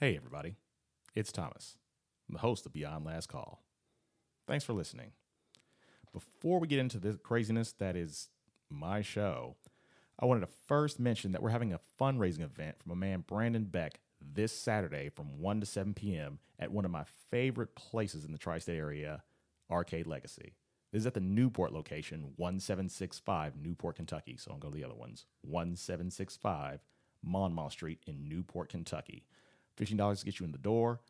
Hey, everybody. It's Thomas, I'm the host of Beyond Last Call. Thanks for listening. Before we get into the craziness that is my show, I wanted to first mention that we're having a fundraising event from a man, Brandon Beck, this Saturday from 1 to 7 p.m. at one of my favorite places in the tri state area, Arcade Legacy. This is at the Newport location, 1765 Newport, Kentucky. So don't go to the other ones. 1765 Monmouth Street in Newport, Kentucky. $15 to get you in the door,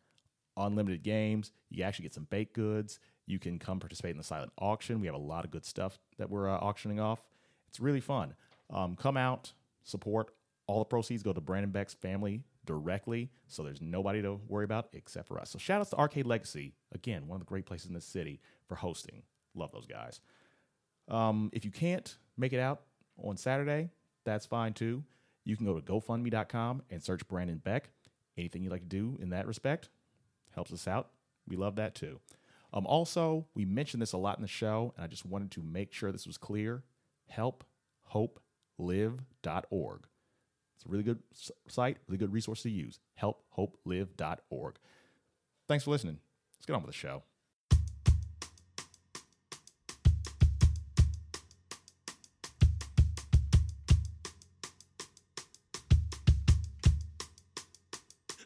unlimited games. You actually get some baked goods. You can come participate in the silent auction. We have a lot of good stuff that we're uh, auctioning off. It's really fun. Um, come out, support. All the proceeds go to Brandon Beck's family directly, so there's nobody to worry about except for us. So shout outs to Arcade Legacy, again, one of the great places in the city for hosting. Love those guys. Um, if you can't make it out on Saturday, that's fine too. You can go to GoFundMe.com and search Brandon Beck. Anything you'd like to do in that respect helps us out. We love that too. Um, also, we mentioned this a lot in the show, and I just wanted to make sure this was clear. HelpHopeLive.org. It's a really good site, really good resource to use. HelpHopeLive.org. Thanks for listening. Let's get on with the show.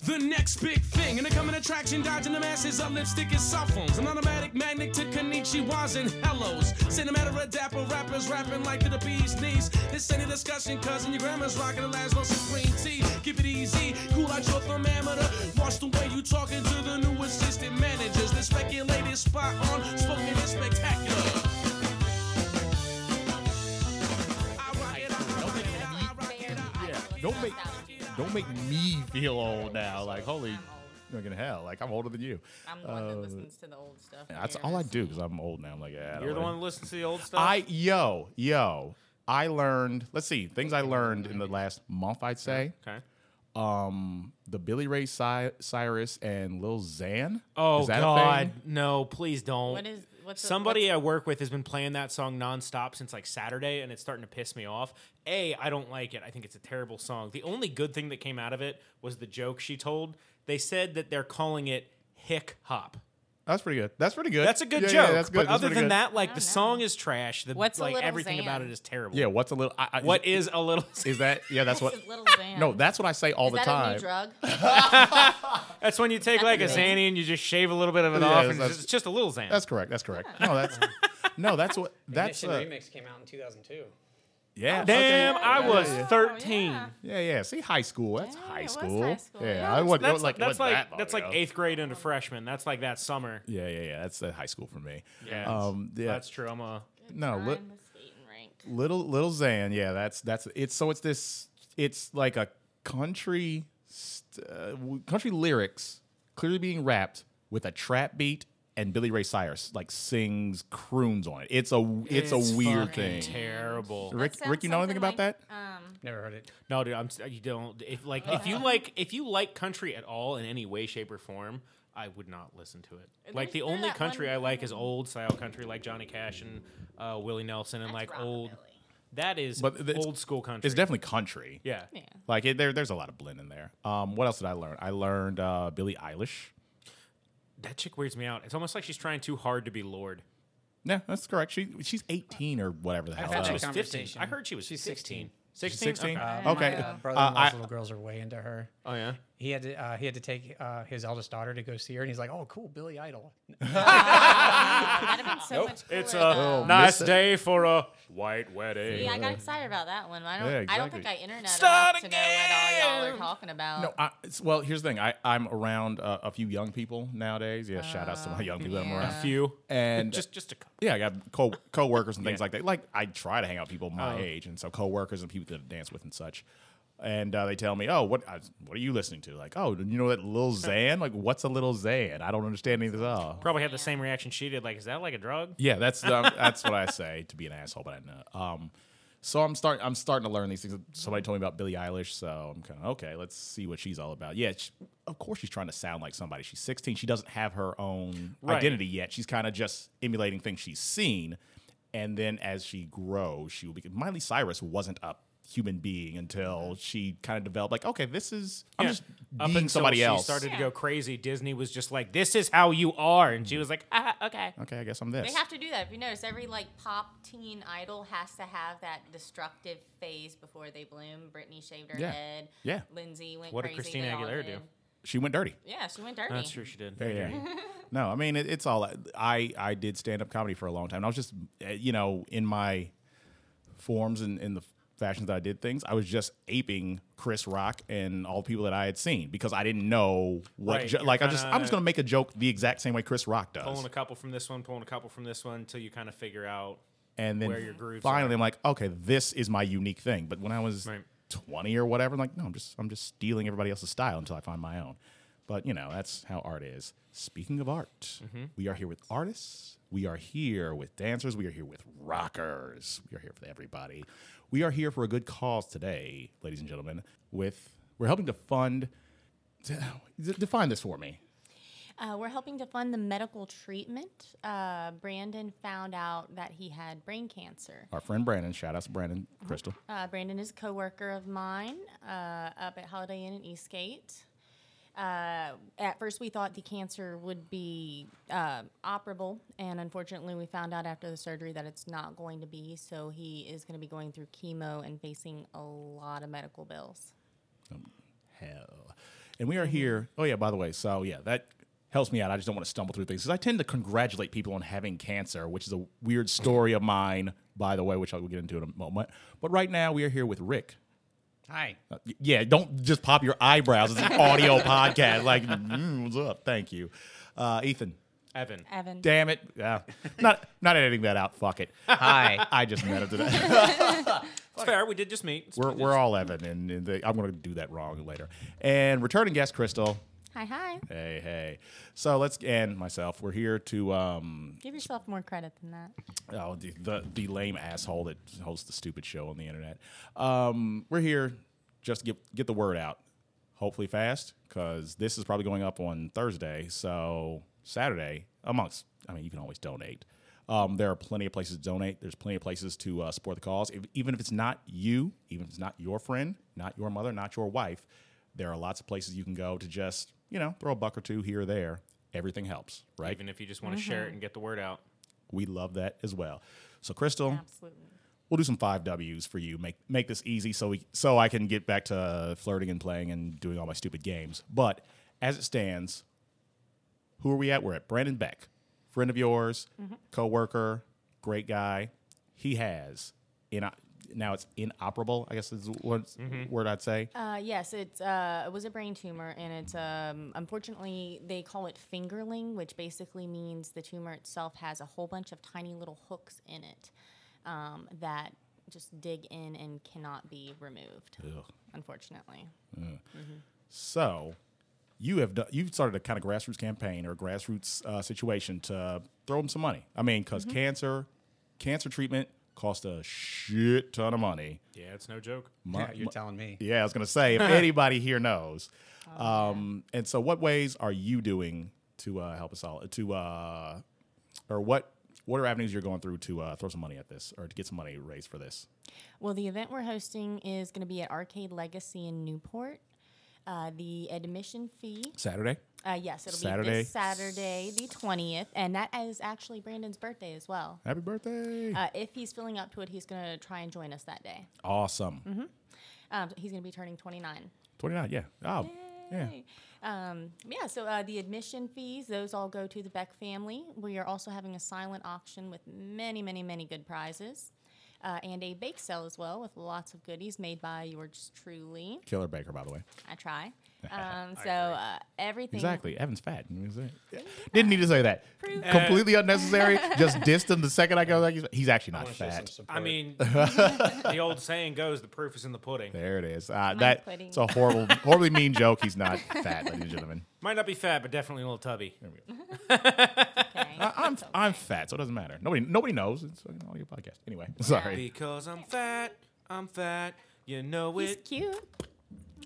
The next big thing, an incoming attraction, dodging the masses of lipstick and cell phones. An automatic magnet to Konnichiwas and hellos. Cinematic red dapper rappers rapping like to the bee's knees. This ain't a discussion, cousin. Your grandma's rocking the last Laszlo Supreme tea. Keep it easy, cool out your thermometer. Watch the way you talking to the new assistant managers. The speculated spot on, spoken is spectacular. Don't make. Don't make me feel old now. Like holy, fucking hell! Like I'm older than you. I'm the one that Uh, listens to the old stuff. That's here, all I do because I'm old now. I'm like, yeah. You're the one that listens to the old stuff. I yo yo. I learned. Let's see things I learned in the last month. I'd say okay. um the Billy Ray Cy- Cyrus and Lil Xan. Oh Is that a God, thing? no! Please don't. What is what's the- Somebody what's- I work with has been playing that song nonstop since like Saturday, and it's starting to piss me off. A, I don't like it. I think it's a terrible song. The only good thing that came out of it was the joke she told. They said that they're calling it hick hop. That's pretty good. That's pretty good. That's a good Yeah, joke. Yeah, that's good. But That's other than good. that, like the don't song is trash. The What's a like little everything about it is terrible. yeah. What's a little? I, I, What is a little? is that? Yeah, that's what. Little Xan? No, that's what I say all is the that time. a new drug? That's when you take like a That's Xanny and you just shave a little bit of it Yeah, off, and it's just, just a little Xan. That's correct. That's correct. No, that's no, that's what. That's Ignition uh, Remix came out in 2002. Yeah. Damn, okay. I was yeah. 13. yeah. Yeah, yeah. See, high school. That's Yeah, high it was school. high school, Yeah, yeah. I wouldn't That's like. that's like that that's like eighth grade into freshman. That's like that summer. Yeah, yeah, yeah. That's uh, high school for me. Yeah, Um, yeah. that's true. I'm a No, li- Time the skating rink. little little Xan. Yeah, that's that's it's so it's this it's like a country st- uh, country lyrics clearly being rapped with a trap beat and Billy Ray Cyrus like sings croons on it. It's a it's, a weird thing. Terrible. Rick, Rick, you know anything about that? Um, Never heard it. No, dude, I'm you don't. If like if you like if you like country at all in any way, shape, or form, I would not listen to it. Like the only country one- I like is old style country, like Johnny Cash and uh, Willie Nelson, and like old. rockabilly. That is But it's- old school country. It's definitely country. yeah. Yeah. Like it, there, there's a lot of blend in there. Um, what else did I learn? I learned uh, Billie Eilish. That chick weirds me out. It's almost like she's trying too hard to be Lorde. Yeah, that's correct. She she's 18 or whatever the hell. I've I had thought she uh, was 15. conversation. I heard she was She's 16. 16. 16? 16? Okay. Uh, okay. don't My know. brother-in-law's I- little girls are way into her. Oh yeah. He had to, uh, he had to take uh, his eldest daughter to go see her, and he's like, "Oh, cool, Billy Idol." That'd have been so much cooler. It's a though. nice day for a white wedding. Yeah, I got excited about that one. I don't. Yeah, I don't think I exactly. internet Start enough to know what all y'all are talking about. No, I, it's- well, here's the thing. I, I'm around uh, a few young people nowadays. Yeah, shout outs to my young people that I'm around. A few. And Just just a couple. yeah, I got co co-workers and things Yeah. like that. Like I try to hang out with people my Oh. age, and so co-workers and people that I dance with and such. And uh, they tell me, "Oh, what I, what are you listening to?" Like, "Oh, you know that little Xan? Like, what's a little Xan? I don't understand anything at all." Probably had the same reaction she did. Like, is that like a drug? Yeah, that's um, that's what I say to be an asshole, but I know. Um, so I'm starting. I'm starting to learn these things. Somebody told me about Billie Eilish, so I'm kind of okay. Let's see what she's all about. Yeah, she, of course she's trying to sound like somebody. She's 16. She doesn't have her own Right. identity yet. She's kind of just emulating things she's seen, and then as she grows, she will be. Miley Cyrus wasn't a human being until she kind of developed like, okay, this is I'm Yeah. just Up being until somebody she else. started to go crazy, Disney was just like, "This is how you are," and she was like, "Ah, okay." okay, I guess I'm this. They have to do that. If you notice, every like pop teen idol has to have that destructive phase before they bloom. Britney shaved her Yeah. head. Yeah. Lindsay went What did. Christina Aguilera do? she went dirty. Yeah, she went dirty. That's true. She did. Yeah, yeah. no, I mean it, it's all. I I did stand up comedy for a long time. And I was just uh, you know in my forms and in the fashions that I did things, I was just aping Chris Rock and all the people that I had seen because I didn't know what. Right, jo- like I just I'm just gonna make a joke the exact same way Chris Rock does, Pulling a couple from this one, pulling a couple from this one, until you kind of figure out. and then where your grooves finally are. I'm like, okay, this is my unique thing. But when I was Right. 20 or whatever, I'm like, no, I'm just I'm just stealing everybody else's style until I find my own. But you know, that's how art is. Speaking of art, Mm-hmm. we are here with artists. We are here with dancers. We are here with rockers. We are here for everybody. We are here for a good cause today, ladies and gentlemen. With we're helping to fund. Define this for me. Uh, we're helping to fund the medical treatment. Uh, Brandon found out that he had brain cancer. Our friend Brandon. Shout out to Brandon Crystal. Uh, Brandon is a coworker of mine uh, up at Holiday Inn in Eastgate. Uh, at first, we thought the cancer would be uh, operable, and unfortunately, we found out after the surgery that it's not going to be. So he is going to be going through chemo and facing a lot of medical bills. hell. And we are here. Oh yeah, by the way, so yeah, that helps me out. I just don't want to stumble through things because I tend to congratulate people on having cancer, which is a weird story of mine, by the way, which I will get into in a moment. But right now we are here with Rick. Hi. Uh, yeah, don't just pop your eyebrows. It's an audio podcast. Like, mm, what's up? Thank you, uh, Ethan. Evan. Evan. Damn it! Yeah, not not editing that out. Fuck it. Hi. I just met him today. It's fair. We did just meet. It's we're we're all Evan, and, and they, I'm going to do that wrong later. And returning guest Crystal. Hi, hi. Hey, hey. So let's and myself. We're here to um Give yourself more credit than that. oh the the, the lame asshole that hosts the stupid show on the internet. Um, we're here just to get get the word out. Hopefully fast, because this is probably going up on Thursday. So Saturday, amongst I mean, you can always donate. Um, there are plenty of places to donate. There's plenty of places to uh, support the cause. If, even if it's not you, even if it's not your friend, not your mother, not your wife, there are lots of places you can go to just you know throw a buck or two here or there. Everything helps, right? Even if you just want to share it and get the word out. we love that as well. So, Crystal, Absolutely. we'll do some five W's for you. Make make this easy so we so I can get back to flirting and playing and doing all my stupid games. But as it stands, who are we at? We're at Brandon Beck, friend of yours, mm-hmm. coworker, great guy. He has in now it's inoperable. I guess is what word I'd say. Uh, yes, it's uh, it was a brain tumor, and it's um, unfortunately they call it fingerling, which basically means the tumor itself has a whole bunch of tiny little hooks in it um, that just dig in and cannot be removed. Ugh. Unfortunately, So, you have done, you've started a kind of grassroots campaign or grassroots uh, situation to throw them some money. I mean, because cancer, cancer treatment costs a shit ton of money. Yeah, it's no joke. Mo- Yeah, you're mo- telling me. yeah, I was gonna say if anybody here knows. Um, and so, what ways are you doing to uh, help us all? To uh, or what what are avenues you're going through to uh, throw some money at this or to get some money raised for this? well, the event we're hosting is going to be at Arcade Legacy in Newport. Uh, the admission fee, Saturday. Uh, yes, it'll be Saturday. this Saturday, the twentieth, and that is actually Brandon's birthday as well. Happy birthday! Uh, if he's feeling up to it, he's going to try and join us that day. awesome. Um, he's going to be turning 29. Twenty nine. Yeah. Oh, yeah. Um, yeah, so uh, the admission fees, those all go to the Beck family. We are also having a silent auction with many, many, many good prizes. Uh, and a bake sale as well with lots of goodies made by yours truly. Killer Baker, by the way. I try. Um, so uh, everything. Exactly. Evan's fat. Didn't need to say that. Proof. Completely unnecessary. Just dissed him the second I go. Like, he's- he's actually not wanna show some fat. I mean, the old saying goes, "The proof is in the pudding." There it is. Uh, that pudding. it's a horrible, horribly mean joke. He's not fat, ladies and gentlemen. Might not be fat, but definitely a little tubby. Okay. I, I'm I'm fat, so it doesn't matter. Nobody nobody knows. It's an audio podcast. Anyway, sorry. Because I'm fat, I'm fat. You know He's it. cute.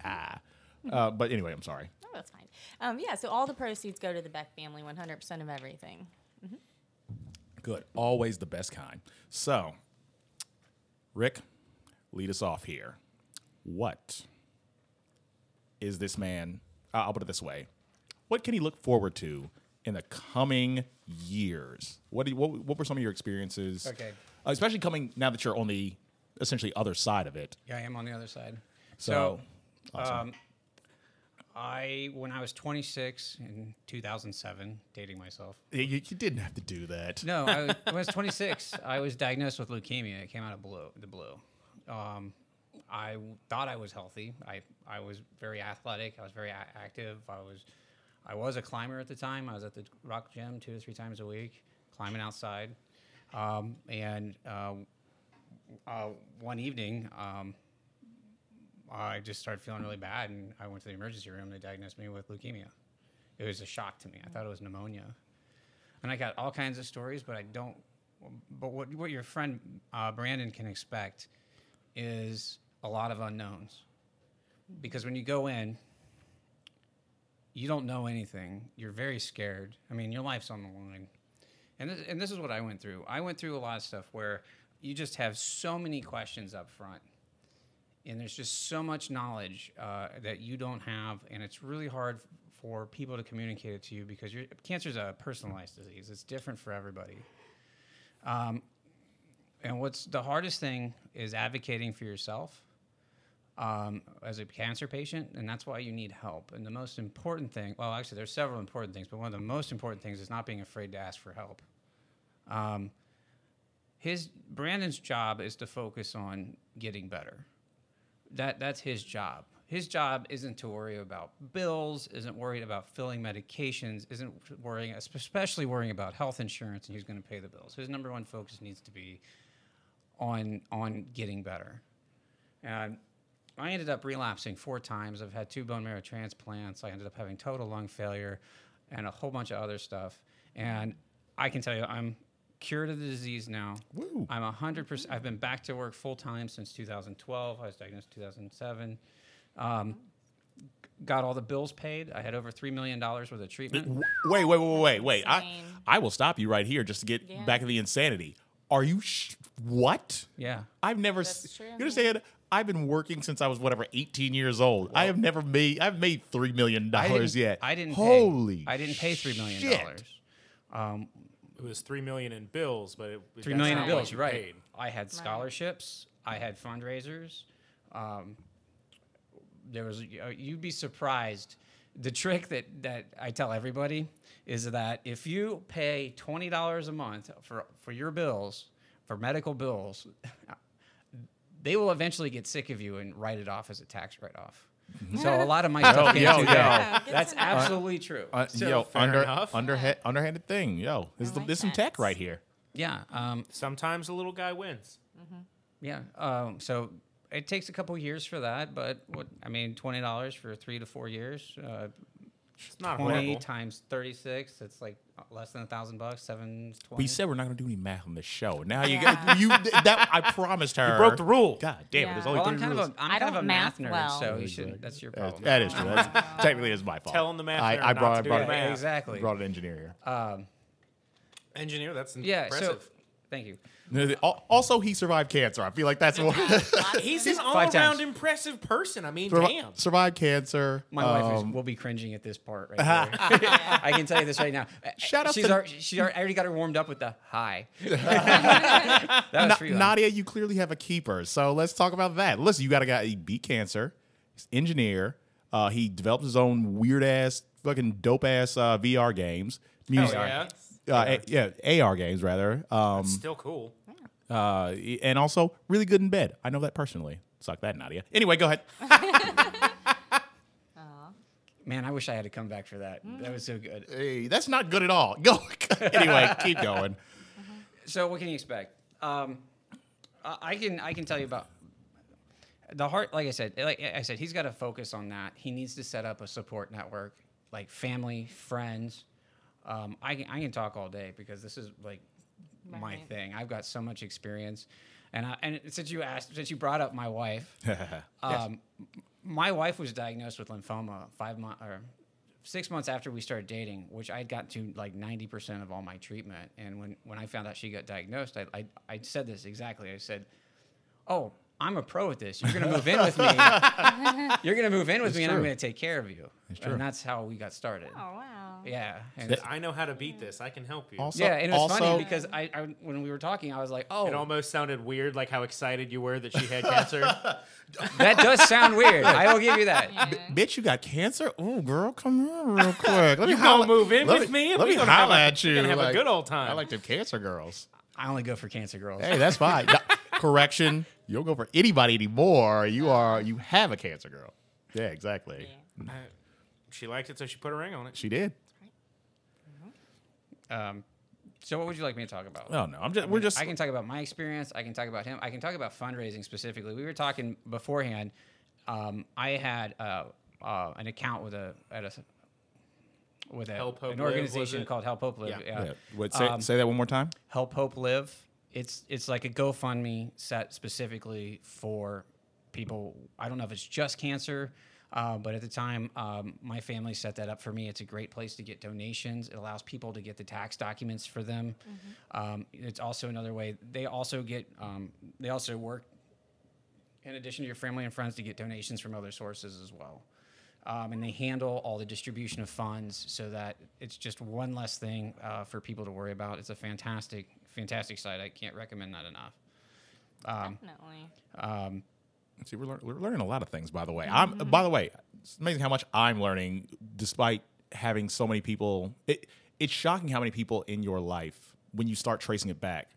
Ah. Uh, but anyway, I'm sorry. Oh, that's fine. Um, yeah, so all the proceeds go to the Beck family, 100% of everything. Good. Always the best kind. So, Rick, lead us off here. What is this man? uh, I'll put it this way: What can he look forward to in the coming years? What do you, what, what were some of your experiences? Okay. Uh, especially coming now that you're on the essentially other side of it. Yeah, I am on the other side. So, So, um, I when I was 26 in 2007, dating myself. You, you didn't have to do that. No, I was, when I was 26, I was diagnosed with leukemia. It came out of blue, the blue. Um, I thought I was healthy. I, I was very athletic. I was very a- active. I was I was a climber at the time. I was at the rock gym two or three times a week, climbing outside. Um, and uh, uh, one evening, um, I just started feeling really bad, and I went to the emergency room. They diagnosed me with leukemia. It was a shock to me. I thought it was pneumonia and I got all kinds of stories, but I don't. But what what your friend uh, Brandon can expect is a lot of unknowns, because when you go in, you don't know anything. You're very scared. I mean, your life's on the line, and and this is what I went through. I went through a lot of stuff where you just have so many questions up front and there's just so much knowledge uh, that you don't have, and it's really hard for people to communicate it to you because cancer is a personalized disease. It's different for everybody. Um, and what's the hardest thing is advocating for yourself um, as a cancer patient, and that's why you need help. And the most important thing, well, actually, there's several important things, but one of the most important things is not being afraid to ask for help. Um, his Brandon's job is to focus on getting better that that's his job. His job isn't to worry about bills, isn't worried about filling medications, isn't worrying, especially worrying about health insurance and who's going to pay the bills. His number one focus needs to be on on getting better. And I ended up relapsing four times. I've had two bone marrow transplants. I ended up having total lung failure and a whole bunch of other stuff. And I can tell you, I'm cured of the disease now. Woo. I'm 100%. I've been back to work full time since 2012. I was diagnosed in 2007. Um, got all the bills paid. I had over $3 million worth of treatment. Wait, wait, wait, wait, wait. I, I will stop you right here just to get Yeah. back to the insanity. Are you sh- what? Yeah. I've never. That's s- true, You understand? I've been working since I was whatever 18 years old. I have never made. I've made 3 million dollars yet. I didn't Holy. pay. I didn't pay $3 million. shit. It was three million in bills, but it Three that's million not in bills, you right? paid. I had scholarships. I had fundraisers. Um, there was. uh, You'd be surprised. The trick that that I tell everybody is that if you pay twenty dollars a month for for your bills, for medical bills, they will eventually get sick of you and write it off as a tax write off. So a lot of my stuff came yo, through yo. that. Good That's to know. absolutely true. Uh, So- yo, fair under, enough. underhand, underhanded thing. Yo, there's, is the, like this some that. tech right here. yeah. Um, Sometimes the little guy wins. Yeah. Um, so it takes a couple years for that, but what I mean, twenty dollars for three to four years. Uh, It's not twenty horrible. times thirty six. It's like less than a thousand bucks. Seven twenty. We said we're not going to do any math on the show. Now you got you. That I promised her. You broke the rule. God damn it! There's only Well, three I'm kind rules. of a I'm I kind of don't a math math nerd, well. so you should. That's your problem. that is true. That's, technically, it's my fault. Telling the math I, nerd I not brought, to do brought, math. exactly. brought an engineer Um, Engineer, that's yeah. impressive. So thank you. Here. Al- Also, he survived cancer. I feel like that's what He's an all-around impressive person. I mean, Survi- damn. survived cancer. My wife is, um, will be cringing at this part right here. I can tell you this right now. Shout out She's to- already, she already, I already got her warmed up with the hi. that was Na- for you. Nadia, you clearly have a keeper. So let's talk about that. Listen, you got a guy, he beat cancer, he's an engineer. Uh, he developed his own weird ass, fucking dope ass uh, VR games. Music, yeah. uh, a- yeah, AR games rather. Um, Still cool. Uh, and also really good in bed. I know that personally. Suck that, Nadia. Anyway, go ahead. Man, I wish I had to come back for that. That was so good. Hey, that's not good at all. Go. anyway, keep going. So what can you expect? Um, I I can I can tell you about the heart. Like I said, like I said, he's got to focus on that. He needs to set up a support network, like family, friends. Um, I can I can talk all day because this is like my thing. I've got so much experience, and I, and since you asked, since you brought up my wife, um, my wife was diagnosed with lymphoma five months or six months after we started dating, which I had gotten to like ninety percent of all my treatment. And when when I found out she got diagnosed, I I, I said this exactly. I said, "Oh, I'm a pro at this. You're gonna move in with me. You're gonna move in with It's me, and I'm gonna take care of you. true. And that's how we got started. Oh wow. Yeah. And I know how to beat this. I can help you. Also, yeah, and it was also, funny because I, I when we were talking, I was like, oh, it almost sounded weird, like how excited you were that she had cancer. that does sound weird. I will give you that. bitch, you got cancer. Oh, girl, come here real quick. Let me You gonna holla- move in let with me, and Let we me gonna have holla at we you. gonna have a good old time. I like them cancer girls. I only go for cancer girls. Hey, that's fine. No, correction. You don't go for anybody anymore. You are. You have a cancer girl. Yeah, exactly. Uh, she liked it, so she put a ring on it. She did. Um, so what would you like me to talk about? Oh no, I'm just. We're just. I can talk about my experience. I can talk about him. I can talk about fundraising specifically. We were talking beforehand. Um, I had uh, uh, an account with a at a with a, Help Hope an Live, was organization it? called Help Hope Live. Yeah. yeah. What, say, Um, say that one more time. Help Hope Live. It's it's like a GoFundMe set specifically for people. I don't know if it's just cancer, uh, but at the time, um, my family set that up for me. It's a great place to get donations. It allows people to get the tax documents for them. Um, it's also another way. They also get um, they also work in addition to your family and friends to get donations from other sources as well. Um, and they handle all the distribution of funds so that it's just one less thing uh, for people to worry about. It's a fantastic, fantastic site. I can't recommend that enough. Definitely. Um, See, we're, lear- we're learning a lot of things, by the way. I'm, by the way, it's amazing how much I'm learning, despite having so many people. It, it's shocking how many people in your life, when you start tracing it back,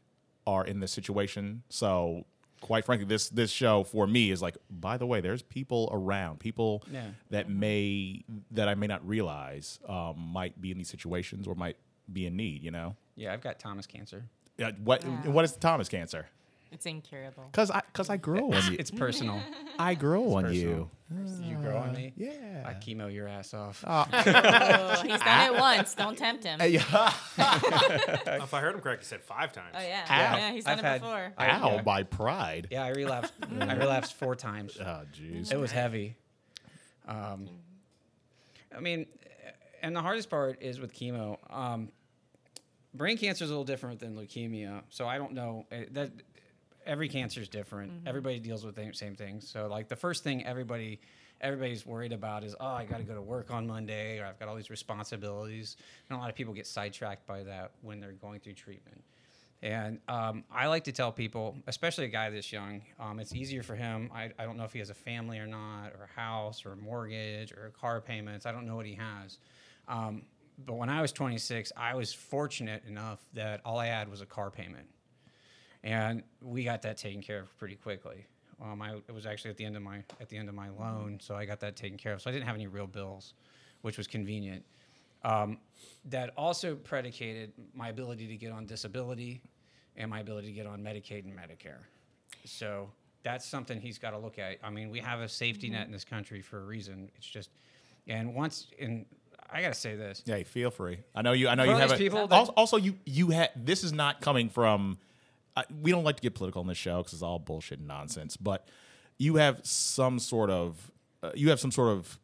are in this situation. So, quite frankly, this this show for me is like, by the way, there's people around, people Yeah. that may that I may not realize um, might be in these situations or might be in need. You know, yeah, I've got Thomas cancer. Yeah, what Yeah. what is Thomas cancer? It's incurable. Because I because I grow on you. It's personal. I grow on personal. you. you grow on me. Yeah. I chemo your ass off. Oh, he's done it once. Don't tempt him. Oh If I heard him correct, he said five times. yeah. Ow. Yeah, he's done I've it had- before. I- Ow, yeah. by pride. yeah, I relapsed. I relapsed four times. Oh, jeez. It was heavy. Um, I mean, and the hardest part is with chemo. Um, brain cancer is a little different than leukemia, so I don't know eh, that every cancer is different. Everybody deals with the same things. So, like the first thing everybody everybody's worried about is, oh, I got to go to work on Monday, or I've got all these responsibilities. And a lot of people get sidetracked by that when they're going through treatment. And um, I like to tell people, especially a guy this young, um, it's easier for him. I, I don't know if he has a family or not, or a house, or a mortgage, or car payments. I don't know what he has. Um, but when I was 26, I was fortunate enough that all I had was a car payment, and we got that taken care of pretty quickly. Um, I, it was actually at the end of my at the end of my loan, so I got that taken care of. So I didn't have any real bills, which was convenient. Um, that also predicated my ability to get on disability and my ability to get on Medicaid and Medicare. So that's something he's got to look at. I mean, we have a safety net in this country for a reason. It's just, and once, and I got to say this. Yeah, feel free. I know you. I know For you have these a, people that- also, also, you you had. This is not coming from. Uh, we don't like to get political on this show because it's all bullshit and nonsense. But you have some sort of. Uh, you have some sort of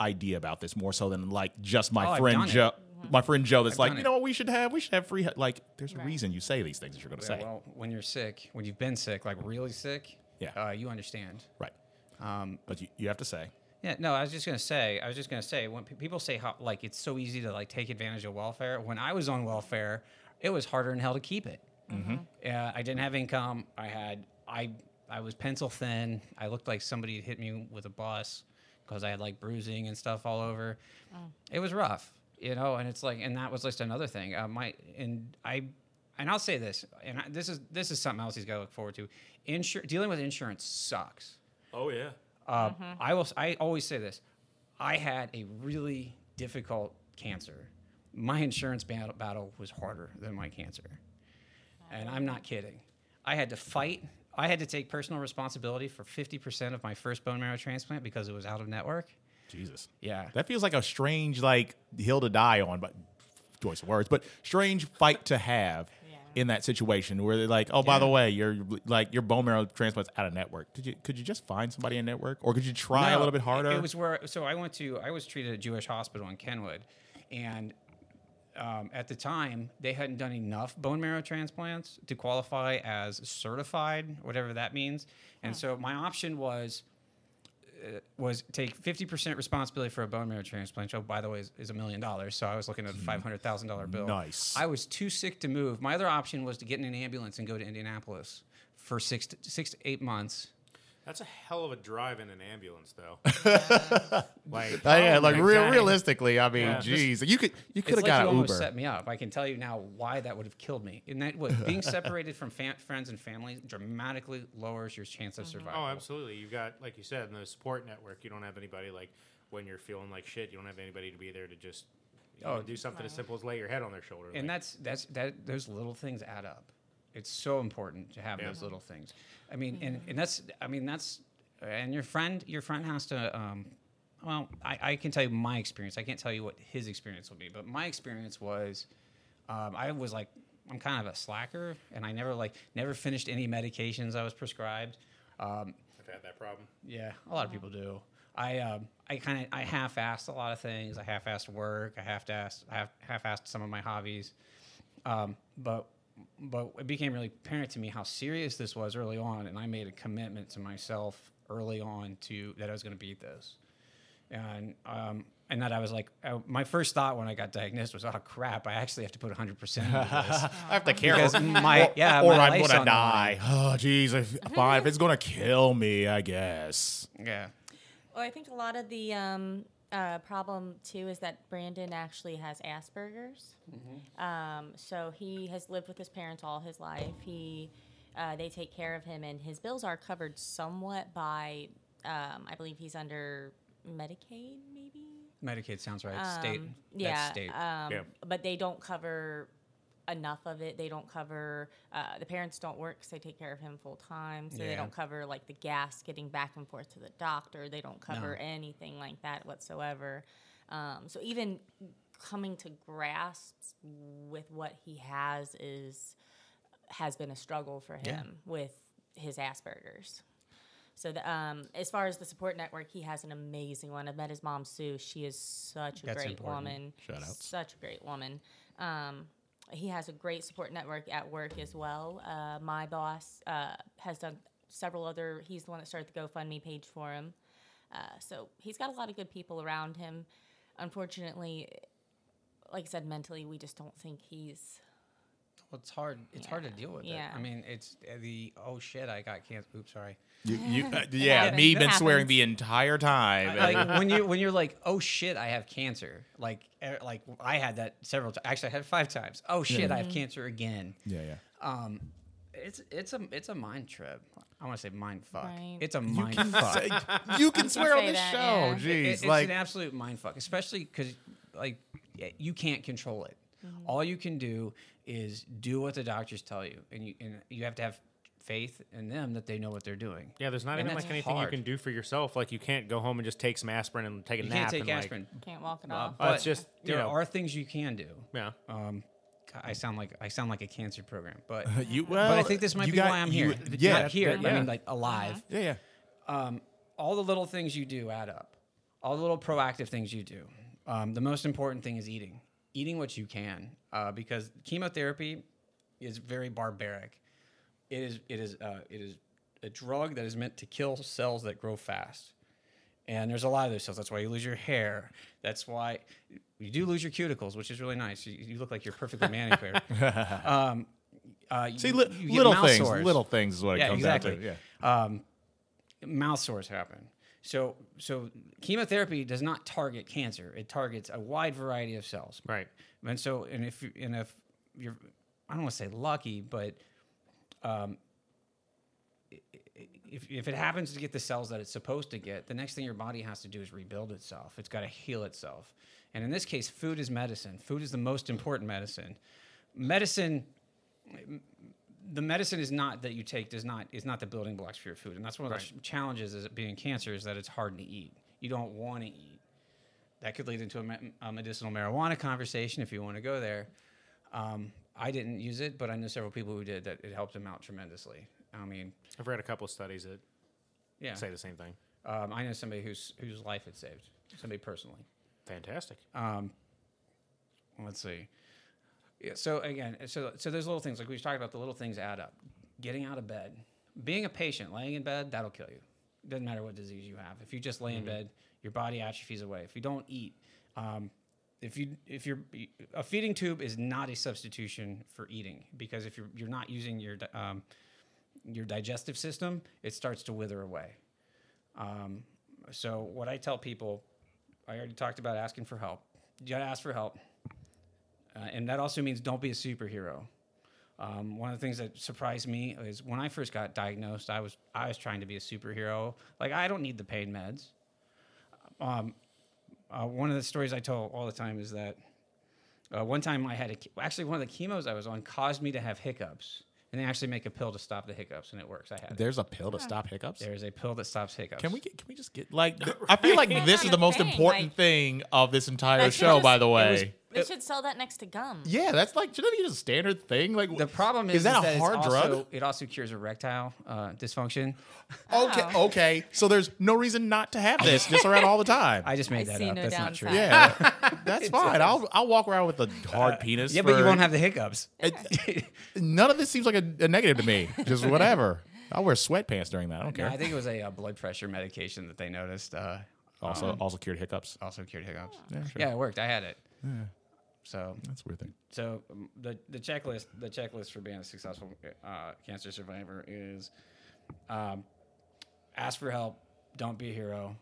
idea about this more so than like just my Oh, I've friend done it. Joe. My friend Joe. That's I've like, done you it. know what we should have? We should have free. he- Like, there's a reason you say these things that you're going to Yeah, say. well, when you're sick, when you've been sick, like really sick, Yeah. uh, you understand. right. Um, But you, you have to say. Yeah, no, I was just gonna say, I was just gonna say, when pe- people say how like it's so easy to like take advantage of welfare, when I was on welfare, it was harder than hell to keep it. Mm-hmm. Yeah, I didn't have income. I had I I was pencil thin. I looked like somebody had hit me with a bus because I had like bruising and stuff all over. It was rough, you know. And it's like, and that was just another thing. Uh, my and I. And I'll say this, and I, this is this is something else he's got to look forward to. Insur- dealing with insurance sucks. Oh yeah. Uh, I will. I always say this. I had a really difficult cancer. My insurance battle, battle was harder than my cancer, and I'm not kidding. I had to fight. I had to take personal responsibility for 50% of my first bone marrow transplant because it was out of network. Jesus. Yeah. That feels like a strange like hill to die on, but choice of words, but strange fight to have Yeah. In that situation where they're like, oh, by Yeah. the way, your like your bone marrow transplant's out of network. Could you could you just find somebody in network, or could you try a little bit harder? It was where so I went to I was treated at Jewish hospital in Kenwood, and um, at the time they hadn't done enough bone marrow transplants to qualify as certified, whatever that means. And so my option was uh, was take 50% responsibility for a bone marrow transplant. Which, by the way, is, is a million dollars. So I was looking at a $500,000 bill. Nice. I was too sick to move. My other option was to get in an ambulance and go to Indianapolis for six to, six to eight months. That's a hell of a drive in an ambulance, though. like, Uh, yeah, like my real, realistically, I mean, Yeah. geez, you could you could have like got you an almost Uber. set me up. I can tell you now why that would have killed me. And that was being separated from fam- friends and family dramatically lowers your chance of survival. Oh, absolutely. You've got, like you said, in the support network, you don't have anybody like when you're feeling like shit. You don't have anybody to be there to just you know, Oh, do something as simple as lay your head on their shoulder. and like, that's that's that those little things add up it's so important to have Yeah. those little things i mean and, and that's i mean that's and your friend your friend has to um well I, I can tell you my experience i can't tell you what his experience will be but my experience was um, i was like i'm kind of a slacker and i never like never finished any medications i was prescribed um, I've had that problem. yeah, a lot of people do. I um, I kind of I half-assed a lot of things. I half-assed work. I half-assed I half-assed some of my hobbies. Um, but but it became really apparent to me how serious this was early on, and I made a commitment to myself early on to that I was going to beat this, and um, and that I was like, uh, my first thought when I got diagnosed was, oh crap, I actually have to put 100 percent into this. I have to care. Because my yeah, or my I'm gonna on the line. die. Oh, jeez. If, fine. If it's gonna kill me, I guess. Yeah. Well, I think a lot of the um, uh, problem too is that Brandon actually has Asperger's. Um, so he has lived with his parents all his life. He, uh, they take care of him, and his bills are covered somewhat by, um, I believe he's under Medicaid, maybe. Medicaid sounds right. state. Um, That's yeah, state. Um, Yeah. but they don't cover enough of it. They don't cover. Uh, the parents don't work because they take care of him full time, so they don't cover like the gas getting back and forth to the doctor. They don't cover anything like that whatsoever. Um, so even coming to grasps with what he has is has been a struggle for him Yeah. with his Asperger's. So the, um, as far as the support network, he has an amazing one. I've met his mom Sue. She is such a That's great important. woman. Shout outs. Such a great woman. Um, he has a great support network at work as well. Uh, my boss uh, has done several other. He's the one that started the GoFundMe page for him. Uh, so he's got a lot of good people around him. Unfortunately, like I said, mentally, we just don't think he's. Well, it's hard. It's hard to deal with yeah. it. I mean, it's uh, the oh shit, I got cancer. Oops, sorry. You, you, uh, yeah, happens. me It been swearing the entire time. Like when you when you're like, oh shit, I have cancer. Like er, like I had that several times. Actually, I had it five times. Oh shit, I have cancer again. yeah, yeah. Um, it's it's a it's a mind trip. I want to say mind fuck. Right. It's a mind can, fuck. say, you can swear on say this that, show. yeah. It- Jeez, it's like an absolute mind fuck, especially because like you can't control it. Mm-hmm. All you can do is do what the doctors tell you, and you and you have to have faith in them that they know what they're doing. Yeah, there's not And even like anything hard. you can do for yourself. Like you can't go home and just take some aspirin and take a You nap. can't take and, like- aspirin. Can't walk it Uh, off. But it's just, you there know- are things you can do. yeah. Um, I sound like I sound like a cancer program, but you. but I think this might be got- why I'm here. you- here. Yeah, Not here. that- I mean, like alive. yeah, yeah. um, all the little things you do add up. All the little proactive things you do. Um, the most important thing is eating. Eating what you can, uh, because chemotherapy is very barbaric. It is. It is. Uh, it is a drug that is meant to kill cells that grow fast. And there's a lot of those cells. That's why you lose your hair. That's why you do lose your cuticles, which is really nice. You, you look like you're perfectly manicured. um, uh, See, li- little things. sores Little things is what it yeah, comes exactly. down to. Yeah. Um, mouth sores happen. So, so chemotherapy does not target cancer. It targets a wide variety of cells. Right. And so, and if and if you're, I don't want to say lucky, but um, if, if it happens to get the cells that it's supposed to get, the next thing your body has to do is rebuild itself. It's got to heal itself. And in this case, food is medicine. Food is the most important medicine. Medicine the medicine is not that you take does not is not the building blocks for your food, and that's one of the challenges is being cancer is that it's hard to eat. You don't want to eat. That could lead into a, me- a medicinal marijuana conversation if you want to go there. Um, I didn't use it, but I know several people who did that. It helped them out tremendously. I mean, I've read a couple of studies that yeah. say the same thing. Um, I know somebody whose whose life it saved. Somebody personally. Fantastic. Um, let's see. Yeah, so again, so so there's little things like we've talked about. The little things add up. Getting out of bed, being a patient, laying in bed, that'll kill you. Doesn't matter what disease you have. If you just lay in bed, your body atrophies away. If you don't eat, um, if you if you're a feeding tube is not a substitution for eating because if you're you're not using your um, your digestive system, it starts to wither away. Um, so what I tell people, I already talked about asking for help. You gotta ask for help, uh, and that also means don't be a superhero. Um, one of the things that surprised me is when I first got diagnosed, I was I was trying to be a superhero. Like I don't need the pain meds. Um, uh, one of the stories I tell all the time is that uh, one time I had a, actually one of the chemos I was on caused me to have hiccups, and they actually make a pill to stop the hiccups, and it works. I had it. There's a pill to stop hiccups. There is a pill that stops hiccups. Can we get, can we just get like I feel like this is the most Thing, important like- thing of this entire show. just- by the it way, was- They It- should sell that next to gum. yeah, that's like shouldn't that be just a standard thing? Like The problem is, is that a it's hard also- It also cures erectile uh, dysfunction. Okay, Oh. okay. So there's no reason not to have this just around all the time. I just made I that see up. no That's not true. yeah, that's fine. I'll I'll walk around with a hard penis. Yeah, but you won't have the hiccups. It- none of this seems like a, a negative to me. Just whatever. I'll wear sweatpants during that. I don't No, care. I think it was a uh, blood pressure medication that they noticed. Uh, also, also cured hiccups. also cured hiccups. Yeah, sure. Yeah, it worked. I had it. So, That's a weird thing. so um, the the checklist the checklist for being a successful uh, cancer survivor is um, ask for help. Don't be a hero.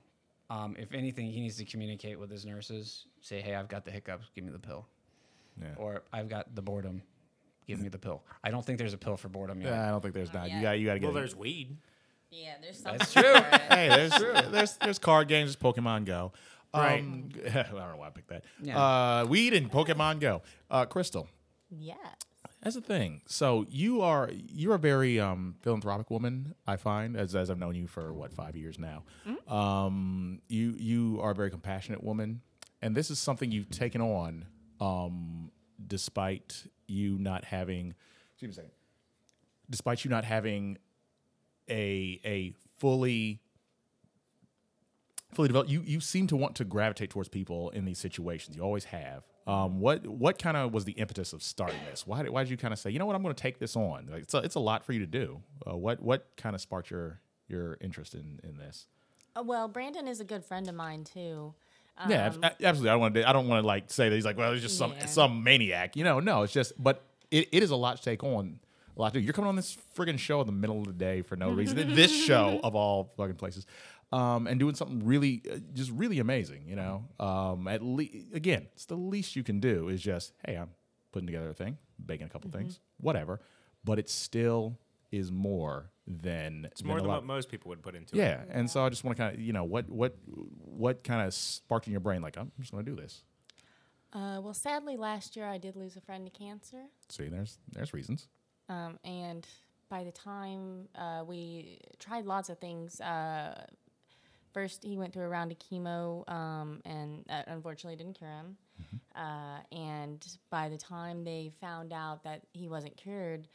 Um, if anything, he needs to communicate with his nurses. Say, "Hey, I've got the hiccups. Give me the pill." Yeah. Or I've got the boredom. Give me the pill. I don't think there's a pill for boredom yet. Yeah, I don't think there's not. You got you got to get. Well, it. there's weed. Yeah, there's something. That's true. for it. hey, there's there's there's card games, there's Pokemon Go. Right. Um, I don't know why I picked that. Yeah. Uh, weed and Pokemon Go. Uh, Crystal, Yeah. that's the thing. So you are you're a very um, philanthropic woman. I find as as I've known you for what five years now. Um, you you are a very compassionate woman, and this is something you've taken on, um, despite you not having. Excuse me a second. Despite you not having a a fully fully developed. You you seem to want to gravitate towards people in these situations. You always have. Um, what what kind of was the impetus of starting this? Why did, why did you kind of say, you know what, I'm going to take this on? Like, it's a, it's a lot for you to do. Uh, what what kind of sparked your your interest in in this? Uh, well, Brandon is a good friend of mine too. yeah, Um, a- absolutely. I don't want to. I don't want to like say that he's like, well, he's just some Yeah. some maniac. You know, no. It's just, but it, it is a lot to take on. A lot to do. You're coming on this friggin' show in the middle of the day for no reason. this show of all fucking places, um, and doing something really, uh, just really amazing. You know, um, at least again, it's the least you can do is just, hey, I'm putting together a thing, baking a couple things, whatever. But it still is more than It's more a than what most people would put into it. yeah, and so I just want to kind of, you know, what what what kind of sparked in your brain like I'm just going to do this. Uh, well, sadly, last year I did lose a friend to cancer. See, there's there's reasons. Um, and by the time uh, we tried lots of things, uh, first he went through a round of chemo, um, and uh, unfortunately didn't cure him. Uh, and by the time they found out that he wasn't cured,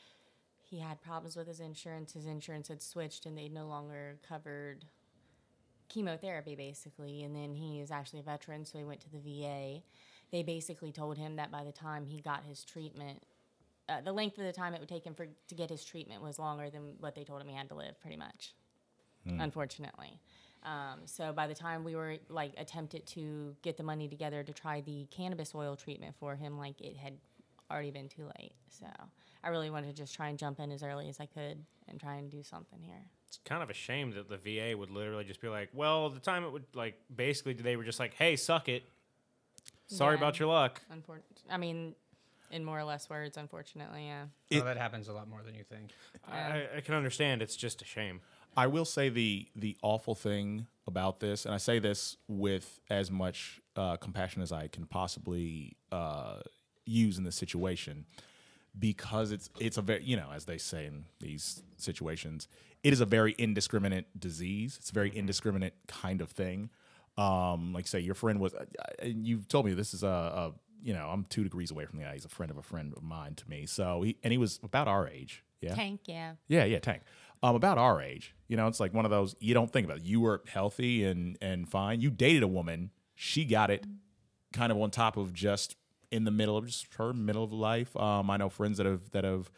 he had problems with his insurance. His insurance had switched, and they no longer covered chemotherapy, basically. And then he is actually a veteran, so he went to the VA. They basically told him that by the time he got his treatment, uh, the length of the time it would take him for to get his treatment was longer than what they told him he had to live, pretty much. Unfortunately, um, so by the time we were like attempted to get the money together to try the cannabis oil treatment for him, like it had already been too late. So I really wanted to just try and jump in as early as I could and try and do something here. It's kind of a shame that the VA would literally just be like, well, the time it would like basically they were just like, hey, suck it. Sorry Yeah. about your luck. Unfor- I mean, in more or less words, unfortunately, yeah. Oh, that happens a lot more than you think. I, I can understand. It's just a shame. I will say the the awful thing about this, and I say this with as much uh, compassion as I can possibly uh, use in this situation, because it's it's a very you know as they say in these situations, it is a very indiscriminate disease. It's a very indiscriminate kind of thing. Um, like say your friend was, uh, and you've told me this is a, a you know I'm two degrees away from the guy. He's a friend of a friend of mine to me. So he and he was about our age. Yeah. Tank, yeah. Yeah, yeah, Tank. Um, about our age, you know, it's like one of those you don't think about. It. You were healthy and and fine. You dated a woman. She got it, kind of on top of just in the middle of just her middle of life. Um, I know friends that have that have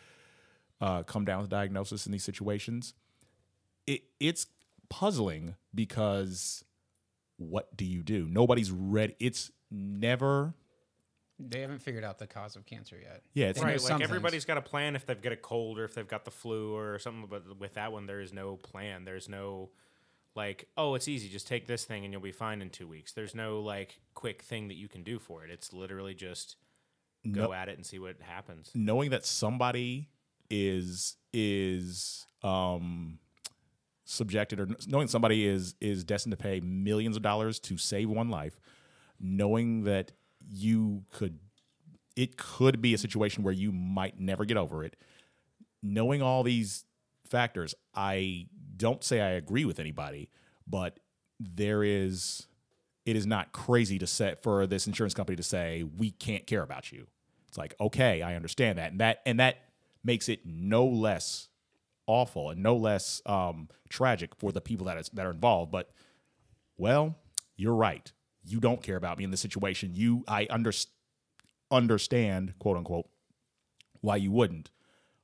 uh, come down with diagnosis in these situations. It it's puzzling because what do you do? Nobody's ready. It's never. They haven't figured out the cause of cancer yet. Yeah, it's They know Right, some like things. everybody's got a plan if they've got a cold or if they've got the flu or something. But with that one, there is no plan. There's no like, oh, it's easy. Just take this thing and you'll be fine in two weeks. There's no like quick thing that you can do for it. It's literally just go No- at it and see what happens. knowing that somebody is is um subjected or knowing somebody is is destined to pay millions of dollars to save one life knowing that you could it could be a situation where you might never get over it. Knowing all these factors i don't say i agree with anybody but there is it is not crazy to set for this insurance company to say we can't care about you. It's like okay i understand that. And that and that makes it no less awful and no less um, tragic for the people that is that are involved. But well you're right you don't care about me in this situation you i under, understand quote unquote why you wouldn't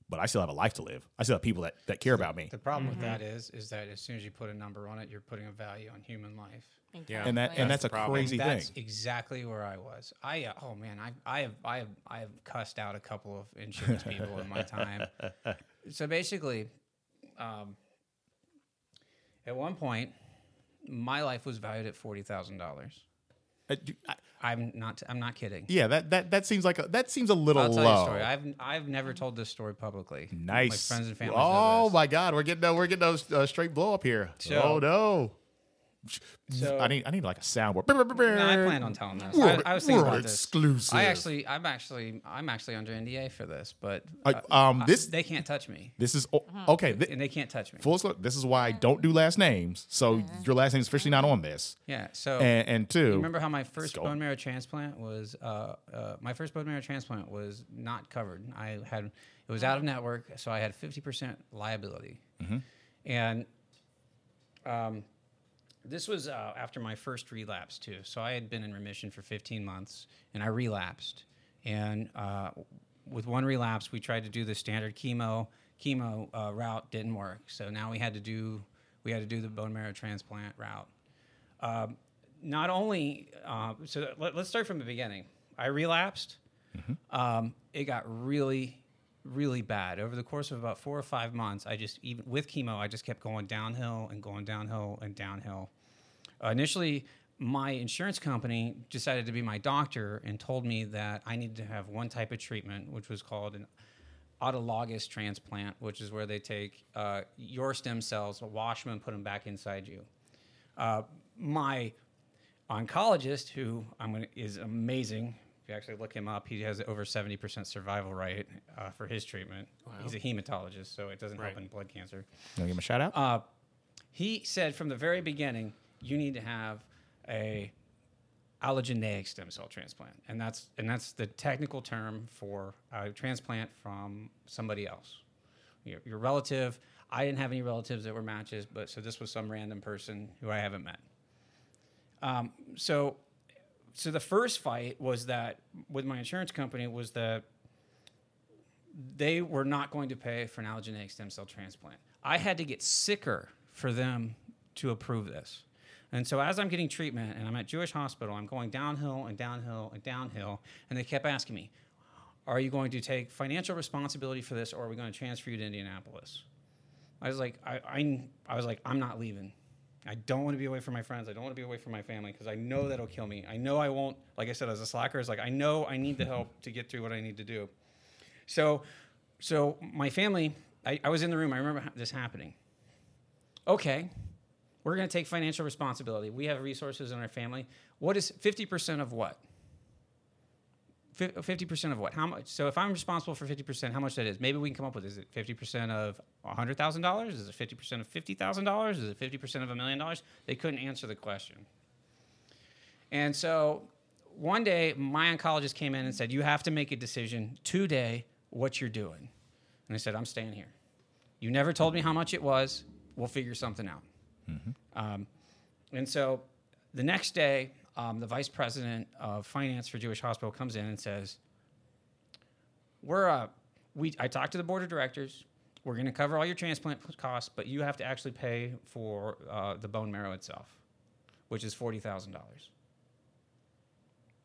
but i still have a life to live i still have people that, that care about me The problem with that is, is that as soon as you put a number on it, you're putting a value on human life. Yeah. and that and That's that's, a problem. crazy That's thing exactly where I was. I uh, oh man, I I have I have I have cussed out a couple of insurance people in my time. So basically, um, at one point, my life was valued at forty thousand dollars. Uh, do- I- I'm not I'm not kidding. yeah that that that seems like a, that seems a little I'll tell low you a story. I've I've never told this story publicly. nice My friends and family. oh my god we're getting a, we're getting a uh, straight blow up here So- oh no So I need I need like a soundboard. No, I plan on telling this. I, I was thinking We're about this. exclusive. I actually, I'm actually, I'm actually under NDA for this, but I- uh, um, I- this- they can't touch me, This is o- okay. thi- and they can't touch me. full disclosure, this is why I don't do last names. So your last name is officially not on this. Yeah. So And, and two, you remember how my first bone marrow transplant was? Uh, uh, my first bone marrow transplant was not covered. I had it was out of network, so I had 50% liability, Mm-hmm. and um, this was uh, after my first relapse too. So I had been in remission for 15 months, and I relapsed. And uh, with one relapse, we tried to do the standard chemo chemo uh, route, didn't work. So now we had to do we had to do the bone marrow transplant route. Um, not only uh, so let, us start from the beginning. I relapsed. Um, it got really, really bad over the course of about four or five months. I just even with chemo, I just kept going downhill and going downhill and downhill. Uh, initially, my insurance company decided to be my doctor and told me that I needed to have one type of treatment, which was called an autologous transplant, which is where they take uh, your stem cells, wash them, and put them back inside you. Uh, my oncologist, who I'm gonna, is amazing. If you actually look him up, he has over 70% survival rate uh, for his treatment. He's a hematologist, so it doesn't Right. help in blood cancer. you wanna give him a shout out. Uh, he said from the very beginning, you need to have a allogeneic stem cell transplant, and that's and that's the technical term for a transplant from somebody else, your, your relative. I didn't have any relatives that were matches, but so this was some random person who I haven't met. Um, so, so the first fight was that with my insurance company was that they were not going to pay for an allogeneic stem cell transplant. I had to get sicker for them to approve this. And so as I'm getting treatment and I'm at Jewish Hospital, I'm going downhill and downhill and downhill, and they kept asking me, "Are you going to take financial responsibility for this, or are we going to transfer you to Indianapolis?" I was like, I, I, I was like, I'm not leaving. I don't want to be away from my friends. I don't want to be away from my family because I know that'll kill me. I know I won't. Like I said, as a slacker, it's like I know I need the help to get through what I need to do. So, so my family, I, I was in the room. I remember this happening. Okay, we're going to take financial responsibility. We have resources in our family. What is 50% of what? Fif- 50% of what? How much? So if I'm responsible for 50%, how much that is? Maybe we can come up with is it 50% of $100,000? Is it 50% of $50,000? Is it 50% of a million dollars? They couldn't answer the question. And so one day, my oncologist came in and said, You have to make a decision today what you're doing. And I said, I'm staying here. You never told me how much it was. We'll figure something out. Um, and so the next day, um, the vice president of finance for Jewish Hospital comes in and says, "We're uh, we I talked to the board of directors. We're going to cover all your transplant costs, but you have to actually pay for uh, the bone marrow itself, which is forty thousand dollars."